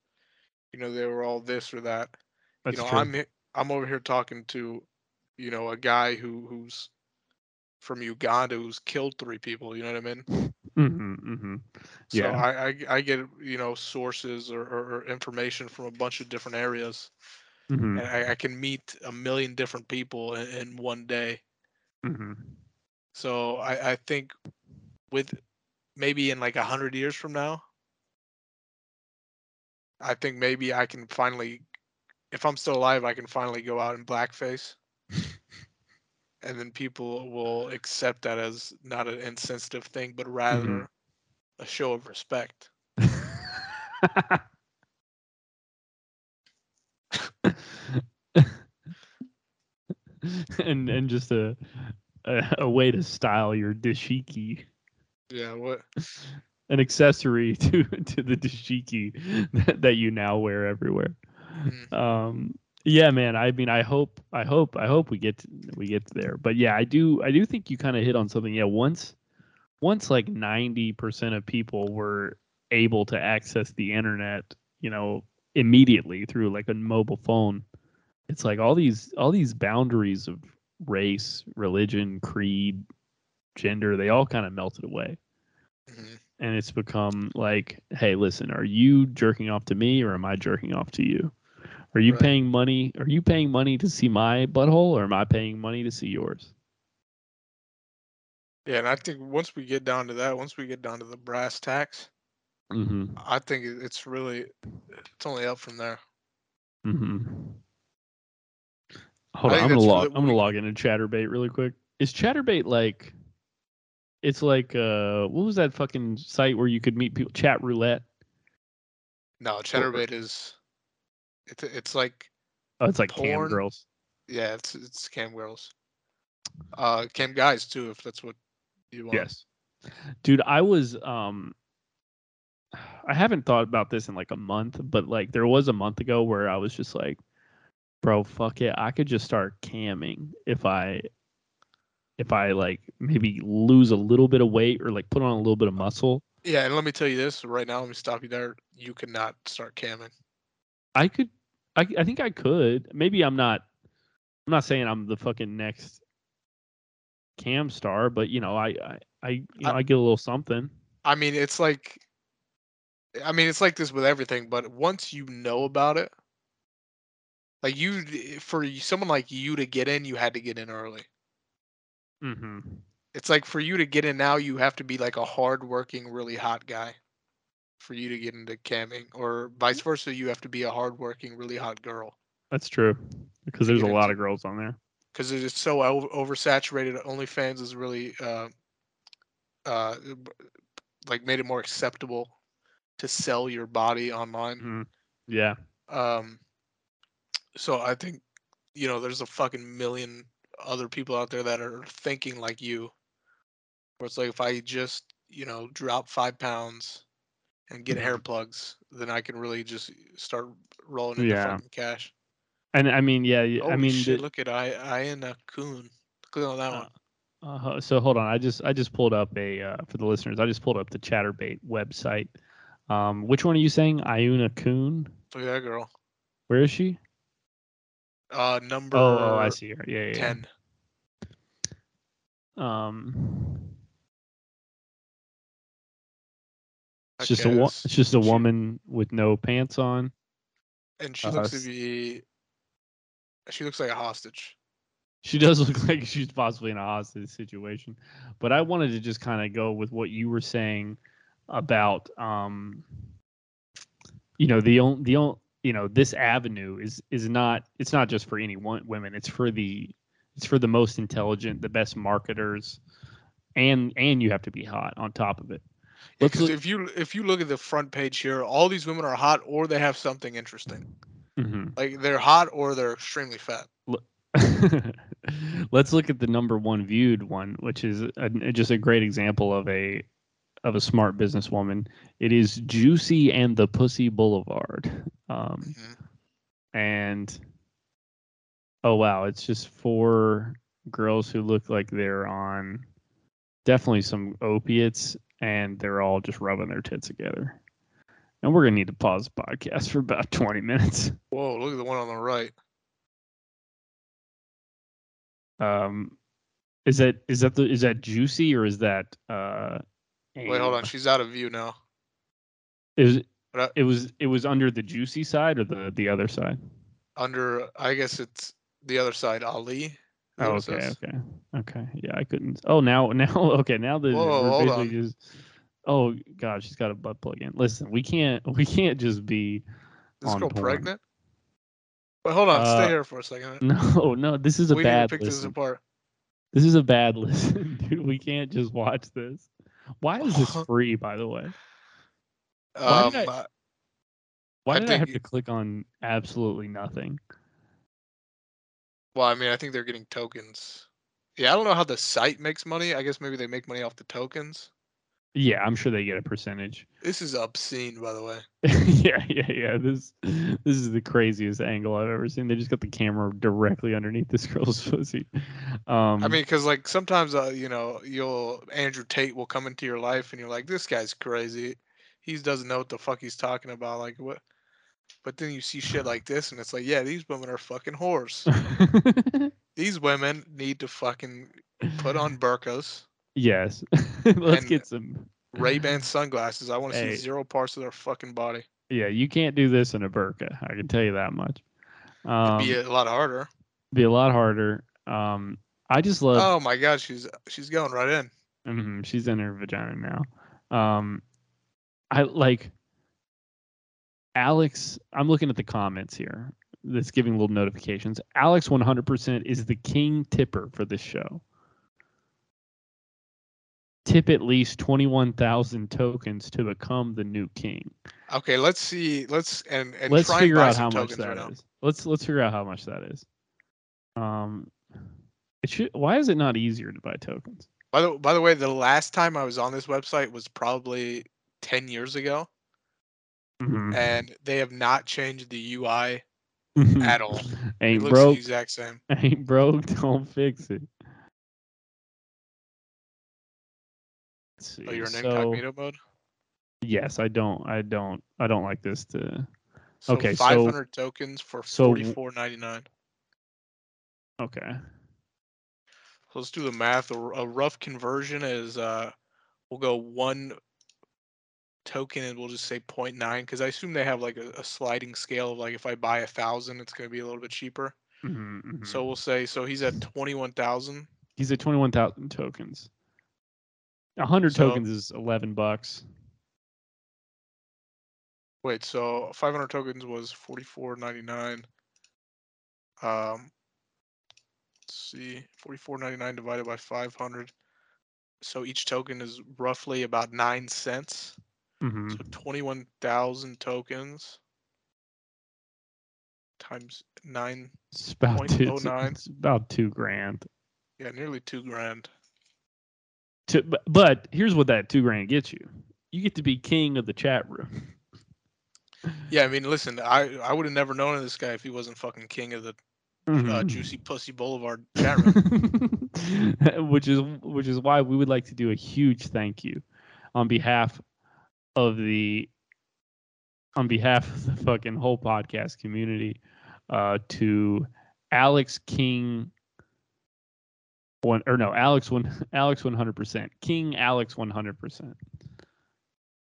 you know they were all this or that that's you know true i'm i'm over here talking to you know a guy who who's from uganda who's killed three people you know what i mean? Hmm hmm so Yeah. I, I i get you know sources or, or, or information from a bunch of different areas. Hmm and I, I can meet a million different people in, in one day. Hmm So I, I think with maybe in like a hundred years from now, I think maybe I can finally, if I'm still alive, I can finally go out in blackface, *laughs* and then people will accept that as not an insensitive thing, but rather mm-hmm. a show of respect. *laughs* and and just a, a a way to style your dashiki Yeah. What? an accessory *laughs* to to the dashiki that, that you now wear everywhere. Mm. Um, yeah, man. I mean, I hope, I hope, I hope we get to, we get there. But yeah, I do, I do think you kind of hit on something. Yeah, once, once like ninety percent of people were able to access the internet, you know, immediately through like a mobile phone, it's like all these all these boundaries of race, religion, creed, gender, they all kind of melted away Mhm. And it's become like, hey, listen, are you jerking off to me or am I jerking off to you? Are you Right. paying money? Are you paying money to see my butthole or am I paying money to see yours? Yeah, and I think once we get down to that, once we get down to the brass tacks, Mm-hmm. I think it's really, it's only up from there. Mm-hmm. Hold I on, I'm gonna log. I'm gonna log into Chaturbate really quick. Is Chaturbate like? It's like uh, what was that fucking site where you could meet people? Chat roulette. No, Chaturbate is, it's it's like Oh, it's like cam Porn? girls. yeah, it's it's cam girls, uh, cam guys too, if that's what You want. Yes. Dude, I was um I haven't thought about this in like a month, but like there was a month ago where I was just like, bro, fuck it. I could just start camming if I if I like maybe lose a little bit of weight or like put on a little bit of muscle. Yeah, and let me tell you this right now. Let me stop you there. You cannot start camming. I could I I think I could. Maybe I'm not I'm not saying I'm the fucking next cam star, but you know, I I, I you know, I, get a little something. I mean, it's like, I mean, it's like this with everything. But once you know about it, like you, for someone like you to get in, you had to get in early. Mm-hmm. It's like for you to get in now, you have to be like a hardworking, really hot guy. For you to get into camming, or vice versa, you have to be a hardworking, really hot girl. That's true. Because there's a lot of girls on there. because it is so over- oversaturated. OnlyFans is really uh, uh, like made it more acceptable to sell your body online. Mhm. Yeah. Um, so I think you know there's a fucking million other people out there that are thinking like you, where it's like if I just you know drop five pounds and get hair plugs, then I can really just start rolling into Yeah. fucking cash. And I mean, yeah, I mean, shit! the- look at I Iana Coon. Click on that Uh, one. uh, so hold on, I just I just pulled up a uh, for the listeners. I just pulled up the Chaturbate website. Um, which one are you saying? Iuna Coon? Look at that girl. Where is she? Uh, number Oh, oh, I see her. Yeah, yeah. yeah. ten. Um, it's just a wo- it's just a she- woman with no pants on. and she uh, looks to be. She looks like a hostage. She does look like she's possibly in a hostage situation. But I wanted to just kind of go with what you were saying about um you know the only the only you know this avenue is is not it's not just for any one women it's for the it's for the most intelligent the best marketers and and you have to be hot on top of it Because if you if you look at the front page here, all these women are hot or they have something interesting. Mhm. Like they're hot or they're extremely fat. *laughs* Let's look at the number one viewed one, which is a, just a great example of a of a smart businesswoman. It is Juicy and the Pussy Boulevard, um, Mhm. and oh wow, it's just four girls who look like they're on definitely some opiates, and they're all just rubbing their tits together. And we're gonna need to pause the podcast for about twenty minutes. Whoa! Look at the one on the right. Um, is that is that the is that juicy or is that uh? Wait, hold on. She's out of view now. Is But I- it was it was under the juicy side or the the other side? Under, I guess it's the other side. Ali. Oh, okay, says? okay, okay. Yeah, I couldn't. Oh, now *laughs* now okay now the Whoa, hold basically just. Oh God, she's got a butt plug in. Listen, we can't *laughs* we can't just be. This on girl porn. pregnant? But hold on. Uh, stay here for a second. *laughs* No, no, this is a we need to bad pick this apart. This is a bad listen, dude. We can't just watch this. Why is this *laughs* free, by the way? Why Um, did I- uh, Why I did I have to click on absolutely nothing? well, I mean, I think they're getting tokens. Yeah, I don't know how the site makes money. I guess maybe they make money off the tokens. Yeah, I'm sure they get a percentage. *laughs* This is obscene, by the way. yeah, yeah, yeah. This this is the craziest angle I've ever seen. They just got the camera directly underneath this *laughs* girl's pussy. Um, I mean, because like sometimes, uh, you know, you'll Andrew Tate will come into your life, and you're like, this guy's crazy. He doesn't know what the fuck he's talking about. Like what? But then you see shit like this, and it's like, yeah, these women are fucking whores. *laughs* these women need to fucking put on burqas, yes. *laughs* Let's And- get some. Ray Ban sunglasses. I want to Hey. see zero parts of their fucking body. Yeah, you can't do this in a burqa. I can tell you that much. Um, It'd be a lot harder. be a lot harder. Um, I just love. Oh my god, she's she's going right in. Mm-hmm, she's in her vagina now. Um, I like Alex. I'm looking at the comments here. That's giving little notifications. Alex 100% is the king tipper for this show. Tip at least 21,000 tokens to become the new king. Okay, let's see. Let's and and let's try figure and out how much that right is. Let's let's figure out how much that is. Um, it should. Why is it not easier to buy tokens? By the by the way, the last time I was on this website was probably ten years ago, Mhm. and they have not changed the UI *laughs* at all. It Ain't looks broke. the exact same. *laughs* Ain't broke. Don't fix it. Let's see. Oh, you're in so, incognito mode. Yes, I don't. I don't. I don't like this to. So okay, so- 500 tokens for so 44.99. Okay. So let's do the math. A rough conversion is uh, we'll go one token and we'll just say 0.9 because I assume they have like a, a sliding scale of like if I buy a thousand, it's going to be a little bit cheaper. Mhm, mhm. So we'll say so he's at 21,000. he's at twenty-one thousand tokens. A hundred So- tokens is eleven bucks. Wait, so 500 tokens was 44.99. Um, let's see, 44.99 divided by 500. So each token is roughly about nine cents. hmm So 21,000 tokens times nine. It's about two. It's, 0.09. it's about two grand. Yeah, nearly two grand. To, but, but here's what that two grand gets you. You get to be king of the chat room. Yeah, I mean, listen, I I would have never known of this guy if he wasn't fucking king of the uh, Mhm. Juicy Pussy Boulevard chat room. *laughs* which is which is why we would like to do a huge thank you on behalf of the on behalf of the fucking whole podcast community uh to Alex King one or no Alex one *laughs* Alex 100% King Alex 100%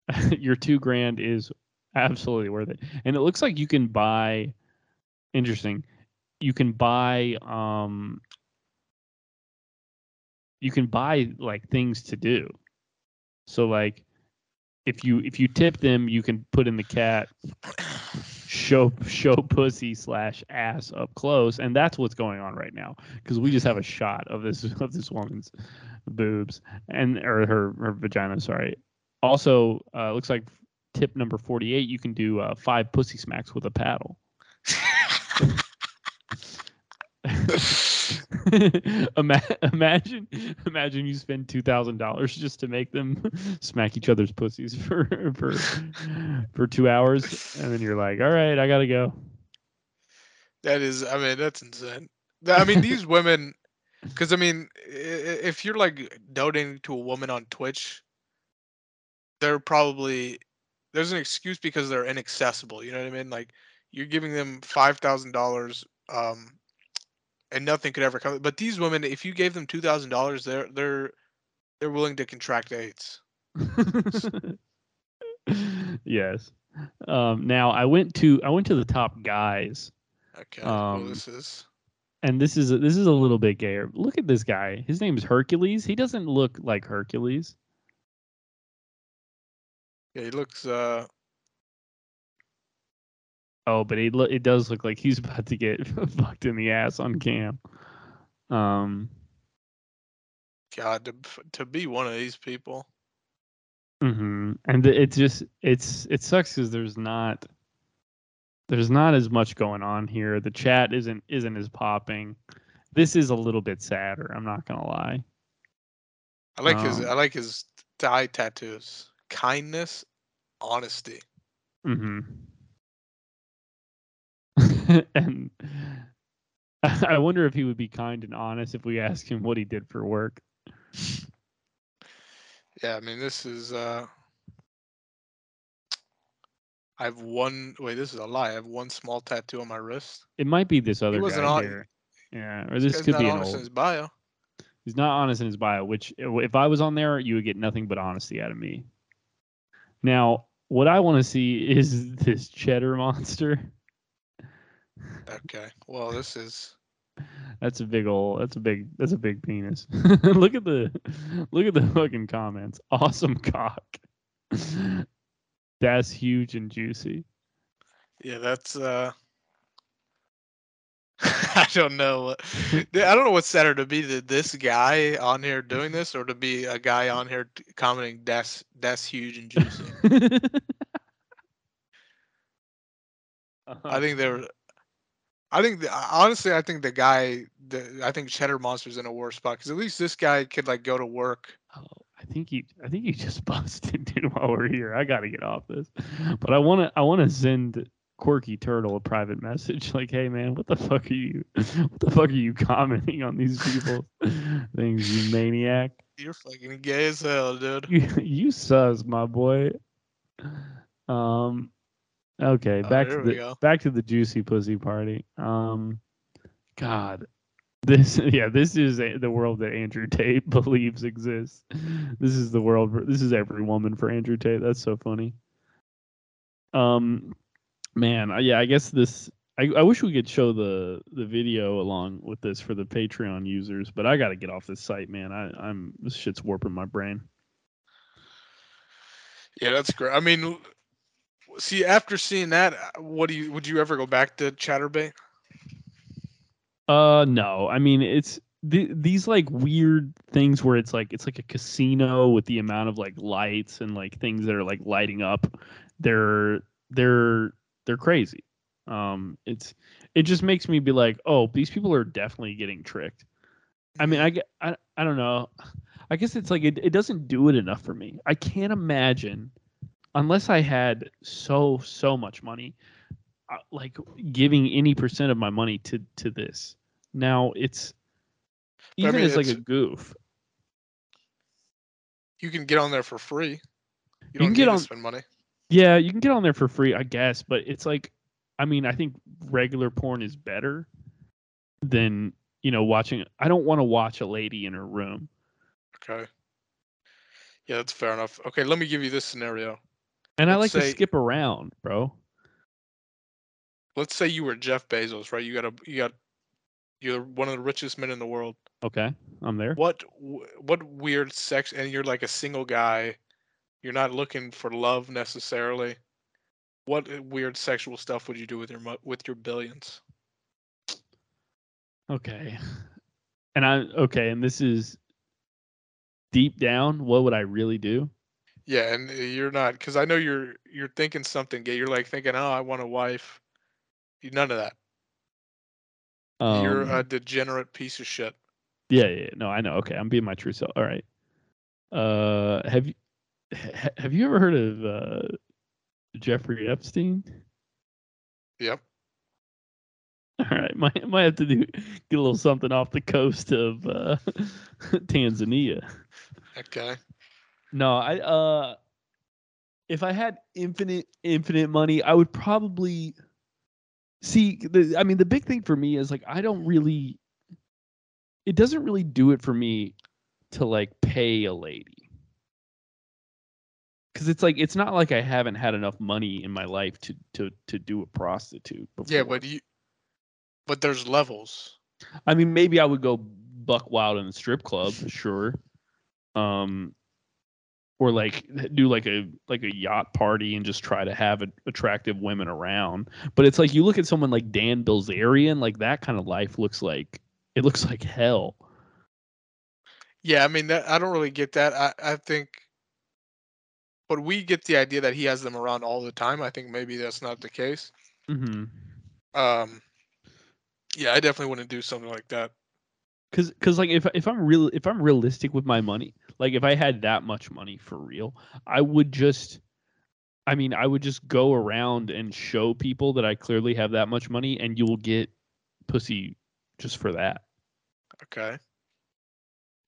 *laughs* your 2 grand is absolutely worth it. And it looks like you can buy interesting you can buy um you can buy like things to do. So like if you if you tip them you can put in the cat show show pussy slash ass up close. And that's what's going on right now. Because we just have a shot of this *laughs* of this woman's boobs and or her her vagina sorry. Also uh looks like tip number 48 you can do uh, five pussy smacks with a paddle *laughs* *laughs* *laughs* imagine imagine you spend two thousand dollars just to make them *laughs* smack each other's pussies for for for two hours and then you're like all right i gotta go That is, I mean, that's insane. I mean, these women, *laughs* because I mean, if you're like donating to a woman on Twitch, they're probably there's an excuse because they're inaccessible. You know what I mean? Like you're giving them five thousand dollars, um, and nothing could ever come. But these women, if you gave them two thousand dollars, they're they're they're willing to contract AIDS. *laughs* yes um now i went to i went to the top guys Okay, well, Um, this is and this is this is a little bit gayer look at this guy his name is hercules he doesn't look like hercules yeah, he looks uh Oh, but it lo- it does look like he's *laughs* about to get *laughs* fucked in the ass on cam. Um, God to to be one of these people. hmm and it just it's it sucks because there's not there's not as much going on here. The chat isn't isn't as popping. This is a little bit sadder. I'm not gonna lie. I like his Um, I like his thigh tattoos. Kindness, honesty. hmm *laughs* and *laughs* I wonder if he would be kind and honest if we asked him what he did for work. Yeah, I mean this is uh I have one wait, this is a lie. I have one small tattoo on my wrist. It might be this other wasn't guy hon- here. Yeah, or this could be an honest in his bio. He's not honest in his bio, which if I was on there, you would get nothing but honesty out of me. Now, what I want to see is *laughs* this cheddar monster. Okay. Well this is That's a big old. That's a big. That's a big penis. *laughs* look at the, look at the fucking comments. Awesome cock. That's huge and juicy. yeah, that's uh *laughs* I don't know. what- I don't know what's sadder to be the, this guy on here doing this or to be a guy on here t- commenting that's that's huge and juicy. *laughs* I think they were I think the, honestly, I think the guy, the, I think Cheddar Monster's in a worse spot because at least this guy could like go to work. Oh, I think you I think you *laughs* just busted dude while we're here. I gotta get off this. But I wanna I wanna send Quirky Turtle a private message *laughs* like, hey man, what the fuck are you *laughs* what the fuck are you commenting on these people things, you maniac? You're fucking gay as hell, dude. You you sus, my boy. Um okay, Oh, back to the go. back to the juicy pussy party. Um God. This *laughs* yeah, this is a, the world that Andrew Tate *laughs* believes exists. This is the world for, this is every woman for Andrew Tate. That's so funny. Um man, yeah, I guess this I, I wish we could show the the video along with this for the Patreon users, but I got to get off this site, man. I I'm this shit's warping my brain. Yeah, that's great. I mean, see, after seeing that, what do you would you ever go back to Chaturbate? Uh, no. I mean, it's th- these like weird things where it's like it's like a casino with the amount of like lights and like things that are like lighting up. They're they're they're crazy. Um, it's it just makes me be like, oh, these people are definitely getting tricked. I mean, I I I don't know. I guess it's like it, it doesn't do it enough for me. I can't imagine unless I had so so much money uh, like giving any percent of my money to to this. Now it's But I even mean, as like a goof. You can get on there for free. You can don't get on- to spend money. Yeah, you can get on there for free, I guess, but it's like I mean, I think regular porn is better than, you know, watching I don't want to watch a lady in her room. Okay. Yeah, that's fair enough. Okay, let me give you this scenario. And I like Let's to skip around, bro. Let's say you were Jeff Bezos, right? You got a you got you're one of the richest men in the world. Okay, I'm there. What what weird sex and you're like a single guy. You're not looking for love necessarily. What uh, weird sexual stuff would you do with your with your billions? Okay. And I okay, and this is deep down, what would I really do? Yeah, and uh, you're not because I know you're you're thinking something gay. You're like thinking, oh, I want a wife. You- None of that. you're Um, a degenerate piece of shit. Yeah, yeah, yeah. no, I know. Okay, I'm being my true self. All right. Uh, have you ha- have you ever heard of uh, Jeffrey Epstein? Yep. *laughs* All right, might might have to do get a little something off the coast of uh, *laughs* Tanzania. Okay. No, I uh, if I had infinite infinite money, I would probably see. The, I mean, the big thing for me is like I don't really. It doesn't really do it for me to like pay a lady. Cause it's like it's not like I haven't had enough money in my life to to to do a prostitute before. Yeah, but you. But there's levels. I mean, maybe I would go buck wild in the strip club, sure. Um, or like do like a like a yacht party and just try to have a, attractive women around. But it's like you look at someone like Dan Bilzerian, like that kind of life looks like it looks like hell. Yeah, I mean, that, I don't really get that. I, I think, but we get the idea that he has them around all the time. I think maybe that's not the case. Mm-hmm. Um, yeah, I definitely wouldn't do something like that. Cause, cause like if if I'm real if I'm realistic with my money, like if I had that much money for real, I would just, I mean, I would just go around and show people that I clearly have that much money, and you will get pussy just for that. Okay.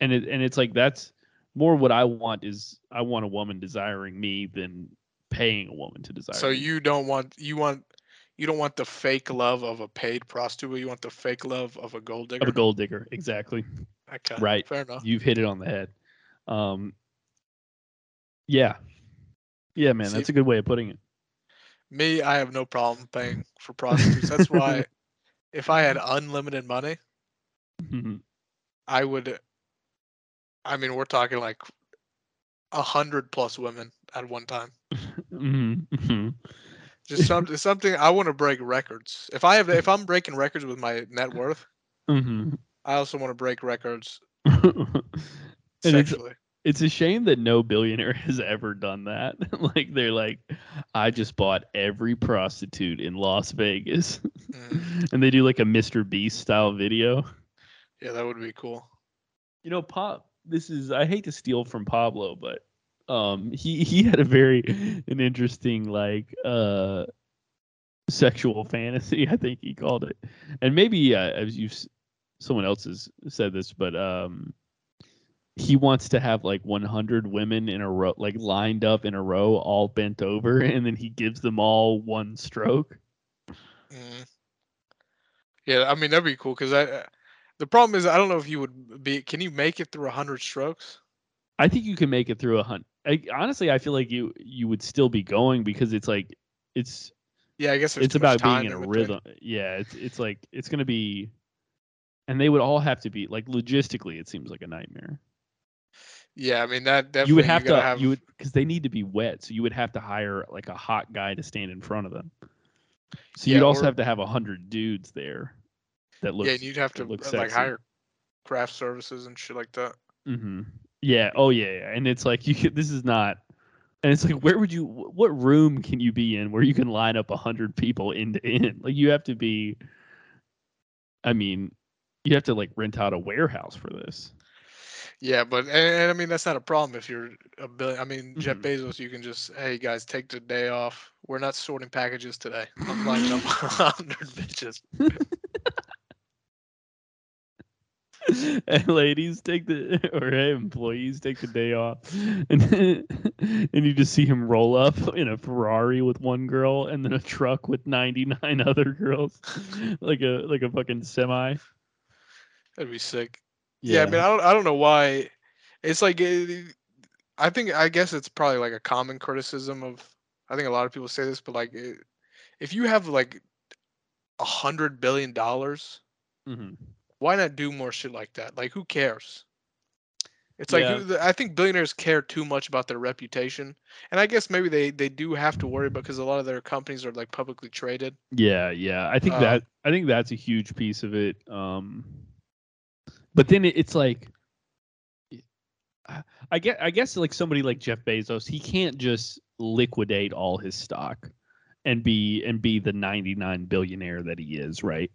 And it and it's like that's more what I want is I want a woman desiring me than paying a woman to desire. So me. you don't want you want you don't want the fake love of a paid prostitute. You want the fake love of a gold digger. of a gold digger, exactly. Okay. Right. Fair enough. You've hit it on the head. Um, yeah, yeah, man, See- that's a good way of putting it. Me, I have no problem paying for prostitutes. That's why, *laughs* if I had unlimited money, Mhm. I would. I mean, we're talking like a hundred plus women at one time. *laughs* Mhm, mhm. Just something, something. I want to break records. If I have, if I'm breaking records with my net worth, Mhm. I also want to break records *laughs* and it's sexually. it's a shame that no billionaire *laughs* has ever done that. *laughs* like they're like, I just bought every prostitute in Las Vegas, Mm. and they do like a Mr. Beast style video. Yeah, that would be cool. You know, Pop. This is I hate to steal from Pablo, but um, *laughs* he he had a very an interesting like uh sexual fantasy. *laughs* I think he called it, and maybe uh, as you have someone else has said this, but um, he wants to have like 100 women in a row, like lined up in a row, all bent over, *laughs* and then he gives them all one stroke. Mm. Yeah, I mean that'd be cool because I. uh, The problem is I don't know if you would be. Can you make it through a hundred strokes? I think you can make it through a hunt. I, honestly, I feel like you you would still be going because it's like it's Yeah, I guess it's about being in a rhythm. Yeah, it's it's like it's gonna be, and they would all have to be like logistically. It seems like a nightmare. Yeah, I mean that definitely you would have to gotta have, you would because they need to be wet, so you would have to hire like a hot guy to stand in front of them. So Yeah, you'd also or- have to have a hundred dudes there that look. yeah, and you'd have to like sexy. hire craft services and shit like that. hmm Yeah. Oh yeah, yeah. And it's like *laughs* you. Could, this is not. And it's like, where would you? What room can you be in where you can line up a hundred people end to end? Like you have to be. I mean, you have to like rent out a warehouse for this. Yeah, but and, and I mean that's not a problem if you're a billion. I mean Jeff Mhm. Bezos, you can just hey guys take the day off. We're not sorting packages today. I'm lining up *laughs* a hundred bitches. *laughs* *laughs* and ladies take the *laughs* or hey, employees take the day off, *laughs* and and you just see him roll up in a Ferrari with one girl, and then a truck with ninety nine other girls, like a like a fucking semi. That'd be sick. Yeah, I mean I don't I don't know why. It's like eh, I think I guess it's probably like a common criticism of. I think a lot of people say this, but like eh, if you have like a hundred billion dollars, Mhm. Why not do more shit like that? Like, who cares? It's like Yeah. I think billionaires care too much about their reputation, and I guess maybe they they do have to worry because a lot of their companies are like publicly traded. Yeah, yeah. I think Um, that I think that's a huge piece of it. Um, but then it, it's like, I- I get, I guess like somebody like Jeff Bezos, he can't just liquidate all his stock and be and be the 99 billionaire that he is, right?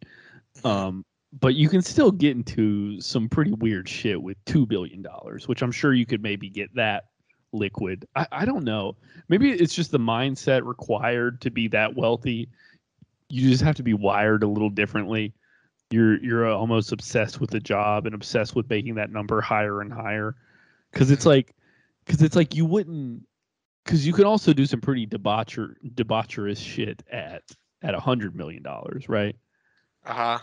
Um, but you can still get into some pretty weird shit with two billion dollars, which I'm sure you could maybe get that liquid. I, I don't know. Maybe it's just the mindset required to be that wealthy. You just have to be wired a little differently. You're you're uh, almost obsessed with the job and obsessed with making that number higher and higher. Because it's like, because it's like you wouldn't. Because you can also do some pretty debaucher debaucherous shit at at a hundred million dollars, right? Uh huh.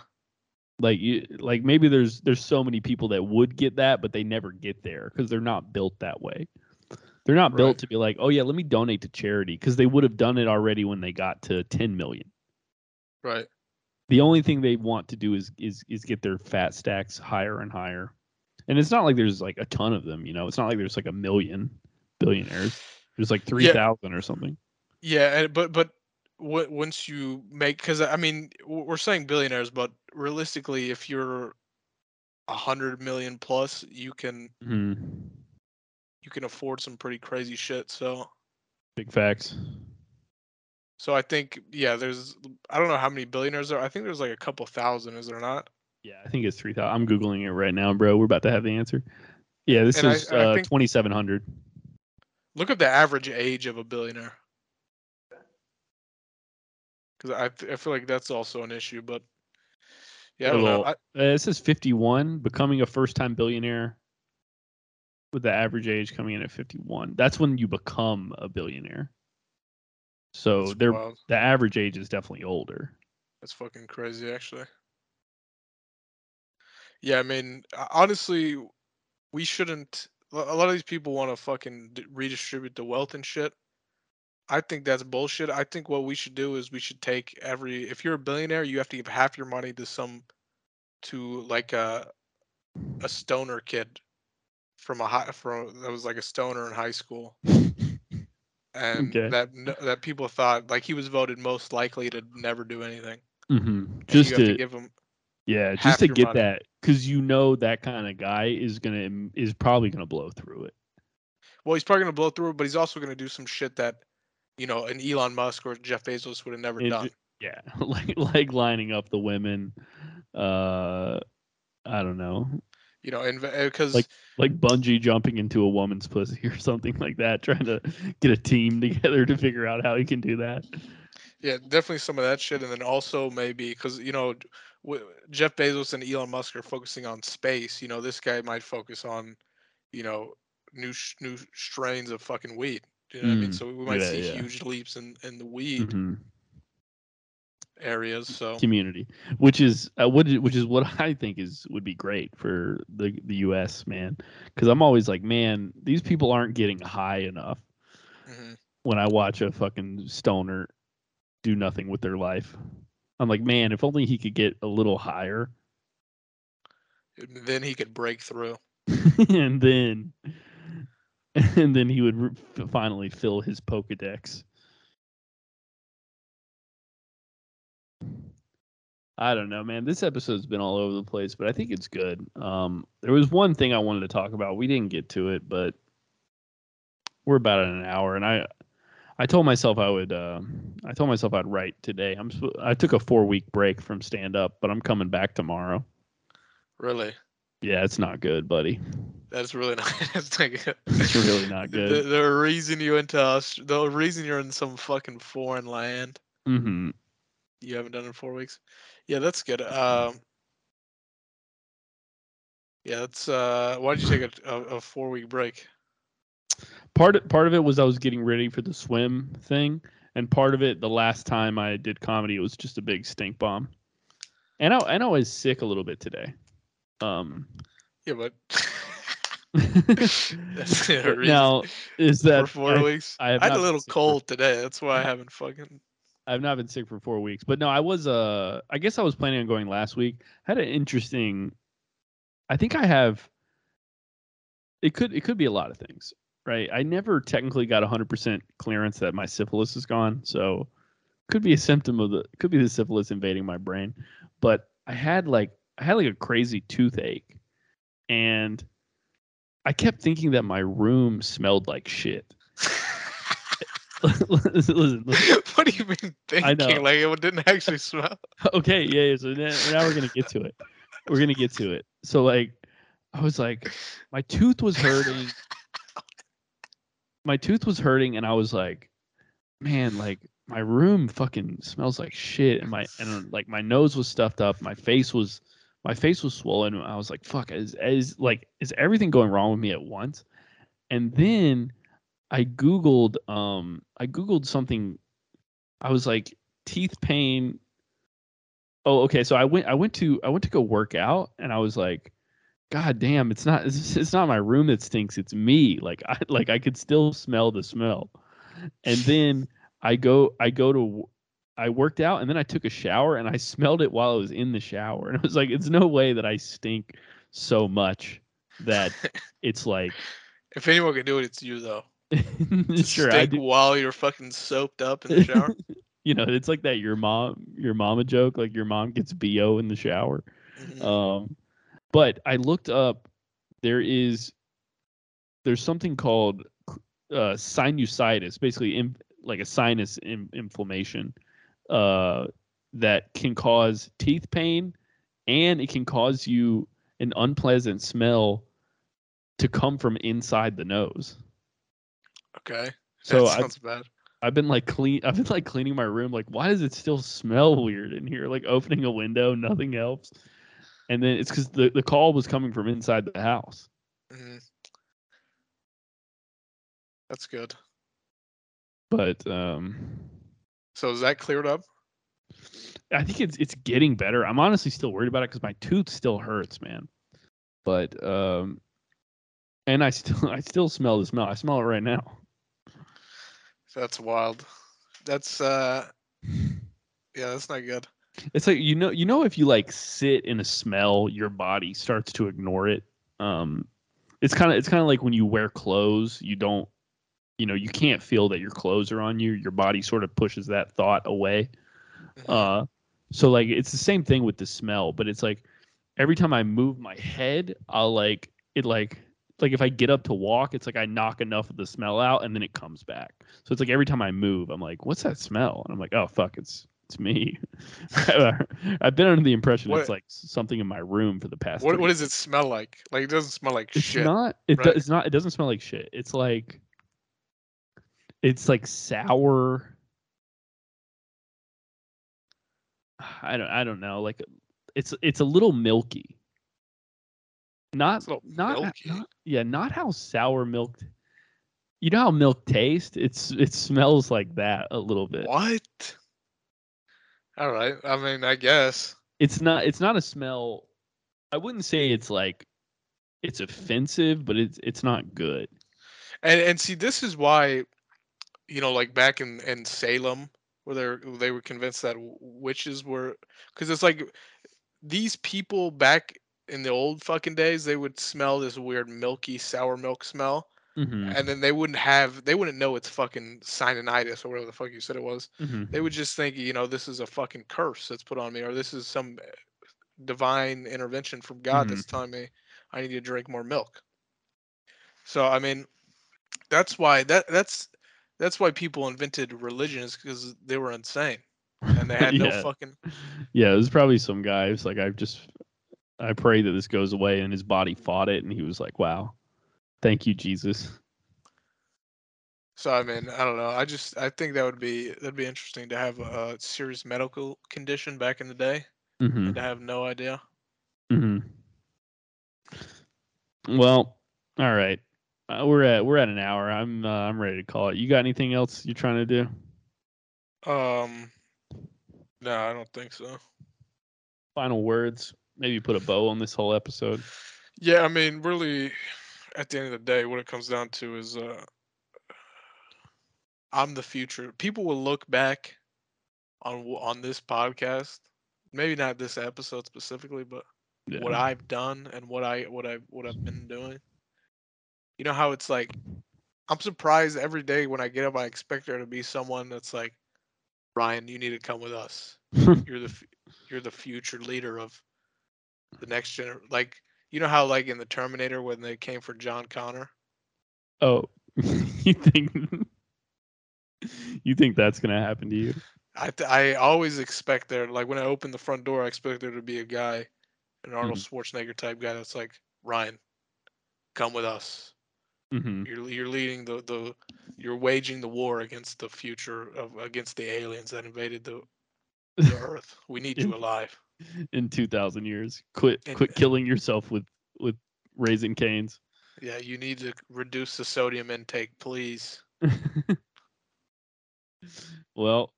Like you like maybe there's there's so many people that would get that but they never get there because they're not built that way. They're not built to be like oh yeah let me donate to charity because they would have done it already when they got to 10 million. Right. the only thing they want to do is is is get their fat stacks higher and higher. And it's not like there's like a ton of them you know? It's not like there's like a million billionaires. There's like 3000 or something. Yeah, but but once you make because I mean we're saying billionaires, but realistically, if you're a hundred million plus, you can hmm you can afford some pretty crazy shit. So big facts so I think yeah, there's I don't know how many billionaires there. are. I think there's like a couple thousand. Is there not? Yeah, I think it's three thousand. I'm googling it right now, bro. We're about to have the answer. Yeah, this And is uh, twenty seven hundred. Look at the average age of a billionaire. Because I th- I feel like that's also an issue, but yeah, I don't know. I, Uh, says fifty one, becoming a first time billionaire, with the average age coming in at fifty one. That's when you become a billionaire. So they're wild. the average age is definitely older. That's fucking crazy, actually. Yeah, I mean, honestly, we shouldn't. A a lot of these people want to fucking d- redistribute the wealth and shit. I think that's bullshit. I think what we should do is we should take every. If you're a billionaire, you have to give half your money to some, to like a, a stoner kid, from a high from that was like a stoner in high school, *laughs* and Okay. that that people thought like he was voted most likely to never do anything. hmm Just to, to give him yeah, just to get money. that because you know that kind of guy is gonna is probably gonna blow through it. Well, he's probably gonna blow through, it, but he's also gonna do some shit that, you know, an Elon Musk or Jeff Bezos would have never It- done. Yeah, *laughs* like like lining up the women. Uh, I don't know, You know, and because Like- like bungee jumping into a woman's pussy *laughs* or something like that, trying to get a team *laughs* together to figure out how he can do that. yeah, definitely some of that shit, and then also maybe because you know, w- Jeff Bezos and Elon Musk are focusing on space. You know, this guy might focus on, you know, new sh- new strains of fucking weed. You know what I mean? Mm, So we might yeah, see yeah. huge leaps in in the weed Mhm. areas. So Community, which is uh, what which is what *laughs* I think is would be great for the the U.S. man, because I'm always like, man, these people aren't getting high enough. mhm. when I watch a fucking stoner do nothing with their life. I'm like, man, if only he could get a little higher, then he could break through. *laughs* and then, *laughs* and then he would re- finally fill his Pokedex. I don't know, man. This episode's been all over the place, but I think it's good. Um, there was one thing I wanted to talk about. We didn't get to it, but we're about an hour, and I, I told myself I would. Uh, I told myself I'd write today. I'm. I took a four week break from stand up, but I'm coming back tomorrow. Really, Yeah, it's not good, buddy. *laughs* that's really not. That's not good. It's really not good. the reason you into Aust- the reason you're in some fucking foreign land hmm you haven't done it in four weeks. Yeah, that's good. Um, yeah, that's. Uh, why did you take a, a, a four week break? Part part of it was I was getting ready for the swim thing, and part of it, the last time I did comedy, it was just a big stink bomb. And I and I was sick a little bit today. Um, Yeah, but the *laughs* *laughs* now is that for four I, weeks. I I, had a little sick for- cold today. That's why I haven't fucking. I've not been sick for four weeks, but no, I was. Uh, I guess I was planning on going last week. had an interesting. I think I have. It could it could be a lot of things, right? I never technically got 100% clearance that my syphilis is gone, so could be a symptom of the could be the syphilis invading my brain. But I had like I had like a crazy toothache, and I kept thinking that my room smelled like shit. listen, listen, *laughs* what do you mean I know. thinking? Like it didn't actually smell. *laughs* okay, yeah, yeah. So now, now we're gonna get to it. We're gonna get to it. So like, I was like, my tooth was hurting. My tooth was hurting, and I was like, man, like my room fucking smells like shit, and my and like my nose was stuffed up. My face was, my face was swollen. I was like, fuck, is is like is everything going wrong with me at once? And then I googled, um, I googled something. I was like, teeth pain oh okay so i went i went to i went to go work out and i was like god damn it's not it's, it's not my room that stinks it's me like i like i could still smell the smell and then i go i go to i worked out and then i took a shower and i smelled it while i was in the shower and it was like it's no way that i stink so much that *laughs* it's like If anyone can do it, it's you though. *laughs* sure Stink while you're fucking soaped up in the shower. *laughs* you know it's like that your mom your mama joke like your mom gets bo in the shower Mhm. Um, but I looked up. There is there's something called uh, sinusitis, basically im- like a sinus in- inflammation uh, that can cause teeth pain, and it can cause you an unpleasant smell to come from inside the nose. okay. So that sounds bad. I've been like clean. I've been like cleaning my room. Like, why does it still smell weird in here? Like opening a window, nothing helps. And then it's because the, the call was coming from inside the house. hmm That's good. But um, So is that cleared up? I think it's it's getting better. I'm honestly still worried about it because my tooth still hurts, man. But um, and I still *laughs* I still smell the smell. I smell it right now. That's wild. That's uh yeah, that's not good. It's like you know you know if you like sit in a smell, your body starts to ignore it. Um, it's kind of it's kind of like when you wear clothes, you don't, you know, you can't feel that your clothes are on you. Your body sort of pushes that thought away. Mhm. Uh, so like it's the same thing with the smell, but it's like every time I move my head, I'll like it like like if I get up to walk, it's like I knock enough of the smell out and then it comes back. So it's like every time I move, I'm like, what's that smell? And I'm like, oh fuck, it's it's me. *laughs* I've been under the impression What- it's like something in my room for the past. What what does it smell like? Like it doesn't smell like it's shit. not. It right? does it's not. It doesn't smell like shit. It's like. It's like sour. I don't. I don't know. Like, it's it's a little milky. Not It's a little not, milky. not yeah. Not how sour milk. You know how milk tastes. It's it smells like that a little bit. What? All right. I mean, I guess. It's not. It's not a smell. I wouldn't say it's like. It's offensive, but it's it's not good. And and see, this is why, you know, like back in in Salem, where they they were convinced that witches were, because it's like these people back in the old fucking days, they would smell this weird milky sour milk smell, hmm and then they wouldn't have they wouldn't know it's fucking sinusitis or whatever the fuck you said it was. hmm They would just think, you know, this is a fucking curse that's put on me, or this is some uh, divine intervention from God that's telling me I need to drink more milk. So I mean, that's why that that's that's why people invented religions because they were insane and they *laughs* had no fucking Yeah, it was probably some guy who's like, I just, I pray that this goes away, and his body fought it, and he was like, wow, thank you, Jesus. So I mean, I don't know. I just I think that would be that'd be interesting to have a, a serious medical condition back in the day hmm and to have no idea. hmm Well, all right, uh, we're at we're at an hour. I'm uh, I'm ready to call it. You got anything else you're trying to do? Um, no, I don't think so. Final words? Maybe put a bow on this whole episode. Yeah, I mean, really, at the end of the day, what it comes down to is, uh, I'm the future. People will look back on on this podcast, maybe not this episode specifically, but what I've done and what I what I what I've been doing. You know how it's like, I'm surprised every day when I get up. I expect there to be someone that's like, Ryan, you need to come with us. *laughs* Hmm. You're the you're the future leader of the next gener. Like you know how like in the Terminator when they came for John Connor. oh, *laughs* you think *laughs* you think that's gonna happen to you? I th- I always expect there like when I open the front door, I expect there to be a guy, an Arnold hmm. Schwarzenegger type guy that's like Ryan, come with us. Hmm You're you're leading the the you're waging the war against the future of against the aliens that invaded the the *laughs* Earth. We need you alive. In two thousand years, quit And- quit killing yourself with with Raising Cane's. Yeah, you need to reduce the sodium intake, please. *laughs* well,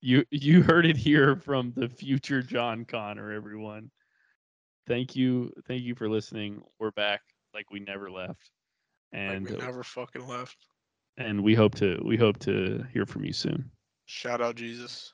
you you heard it here from the future John Connor, everyone. Thank you, thank you for listening. We're back like we never left, and like we uh, never fucking left. and we hope to we hope to hear from you soon. Shout out Jesus.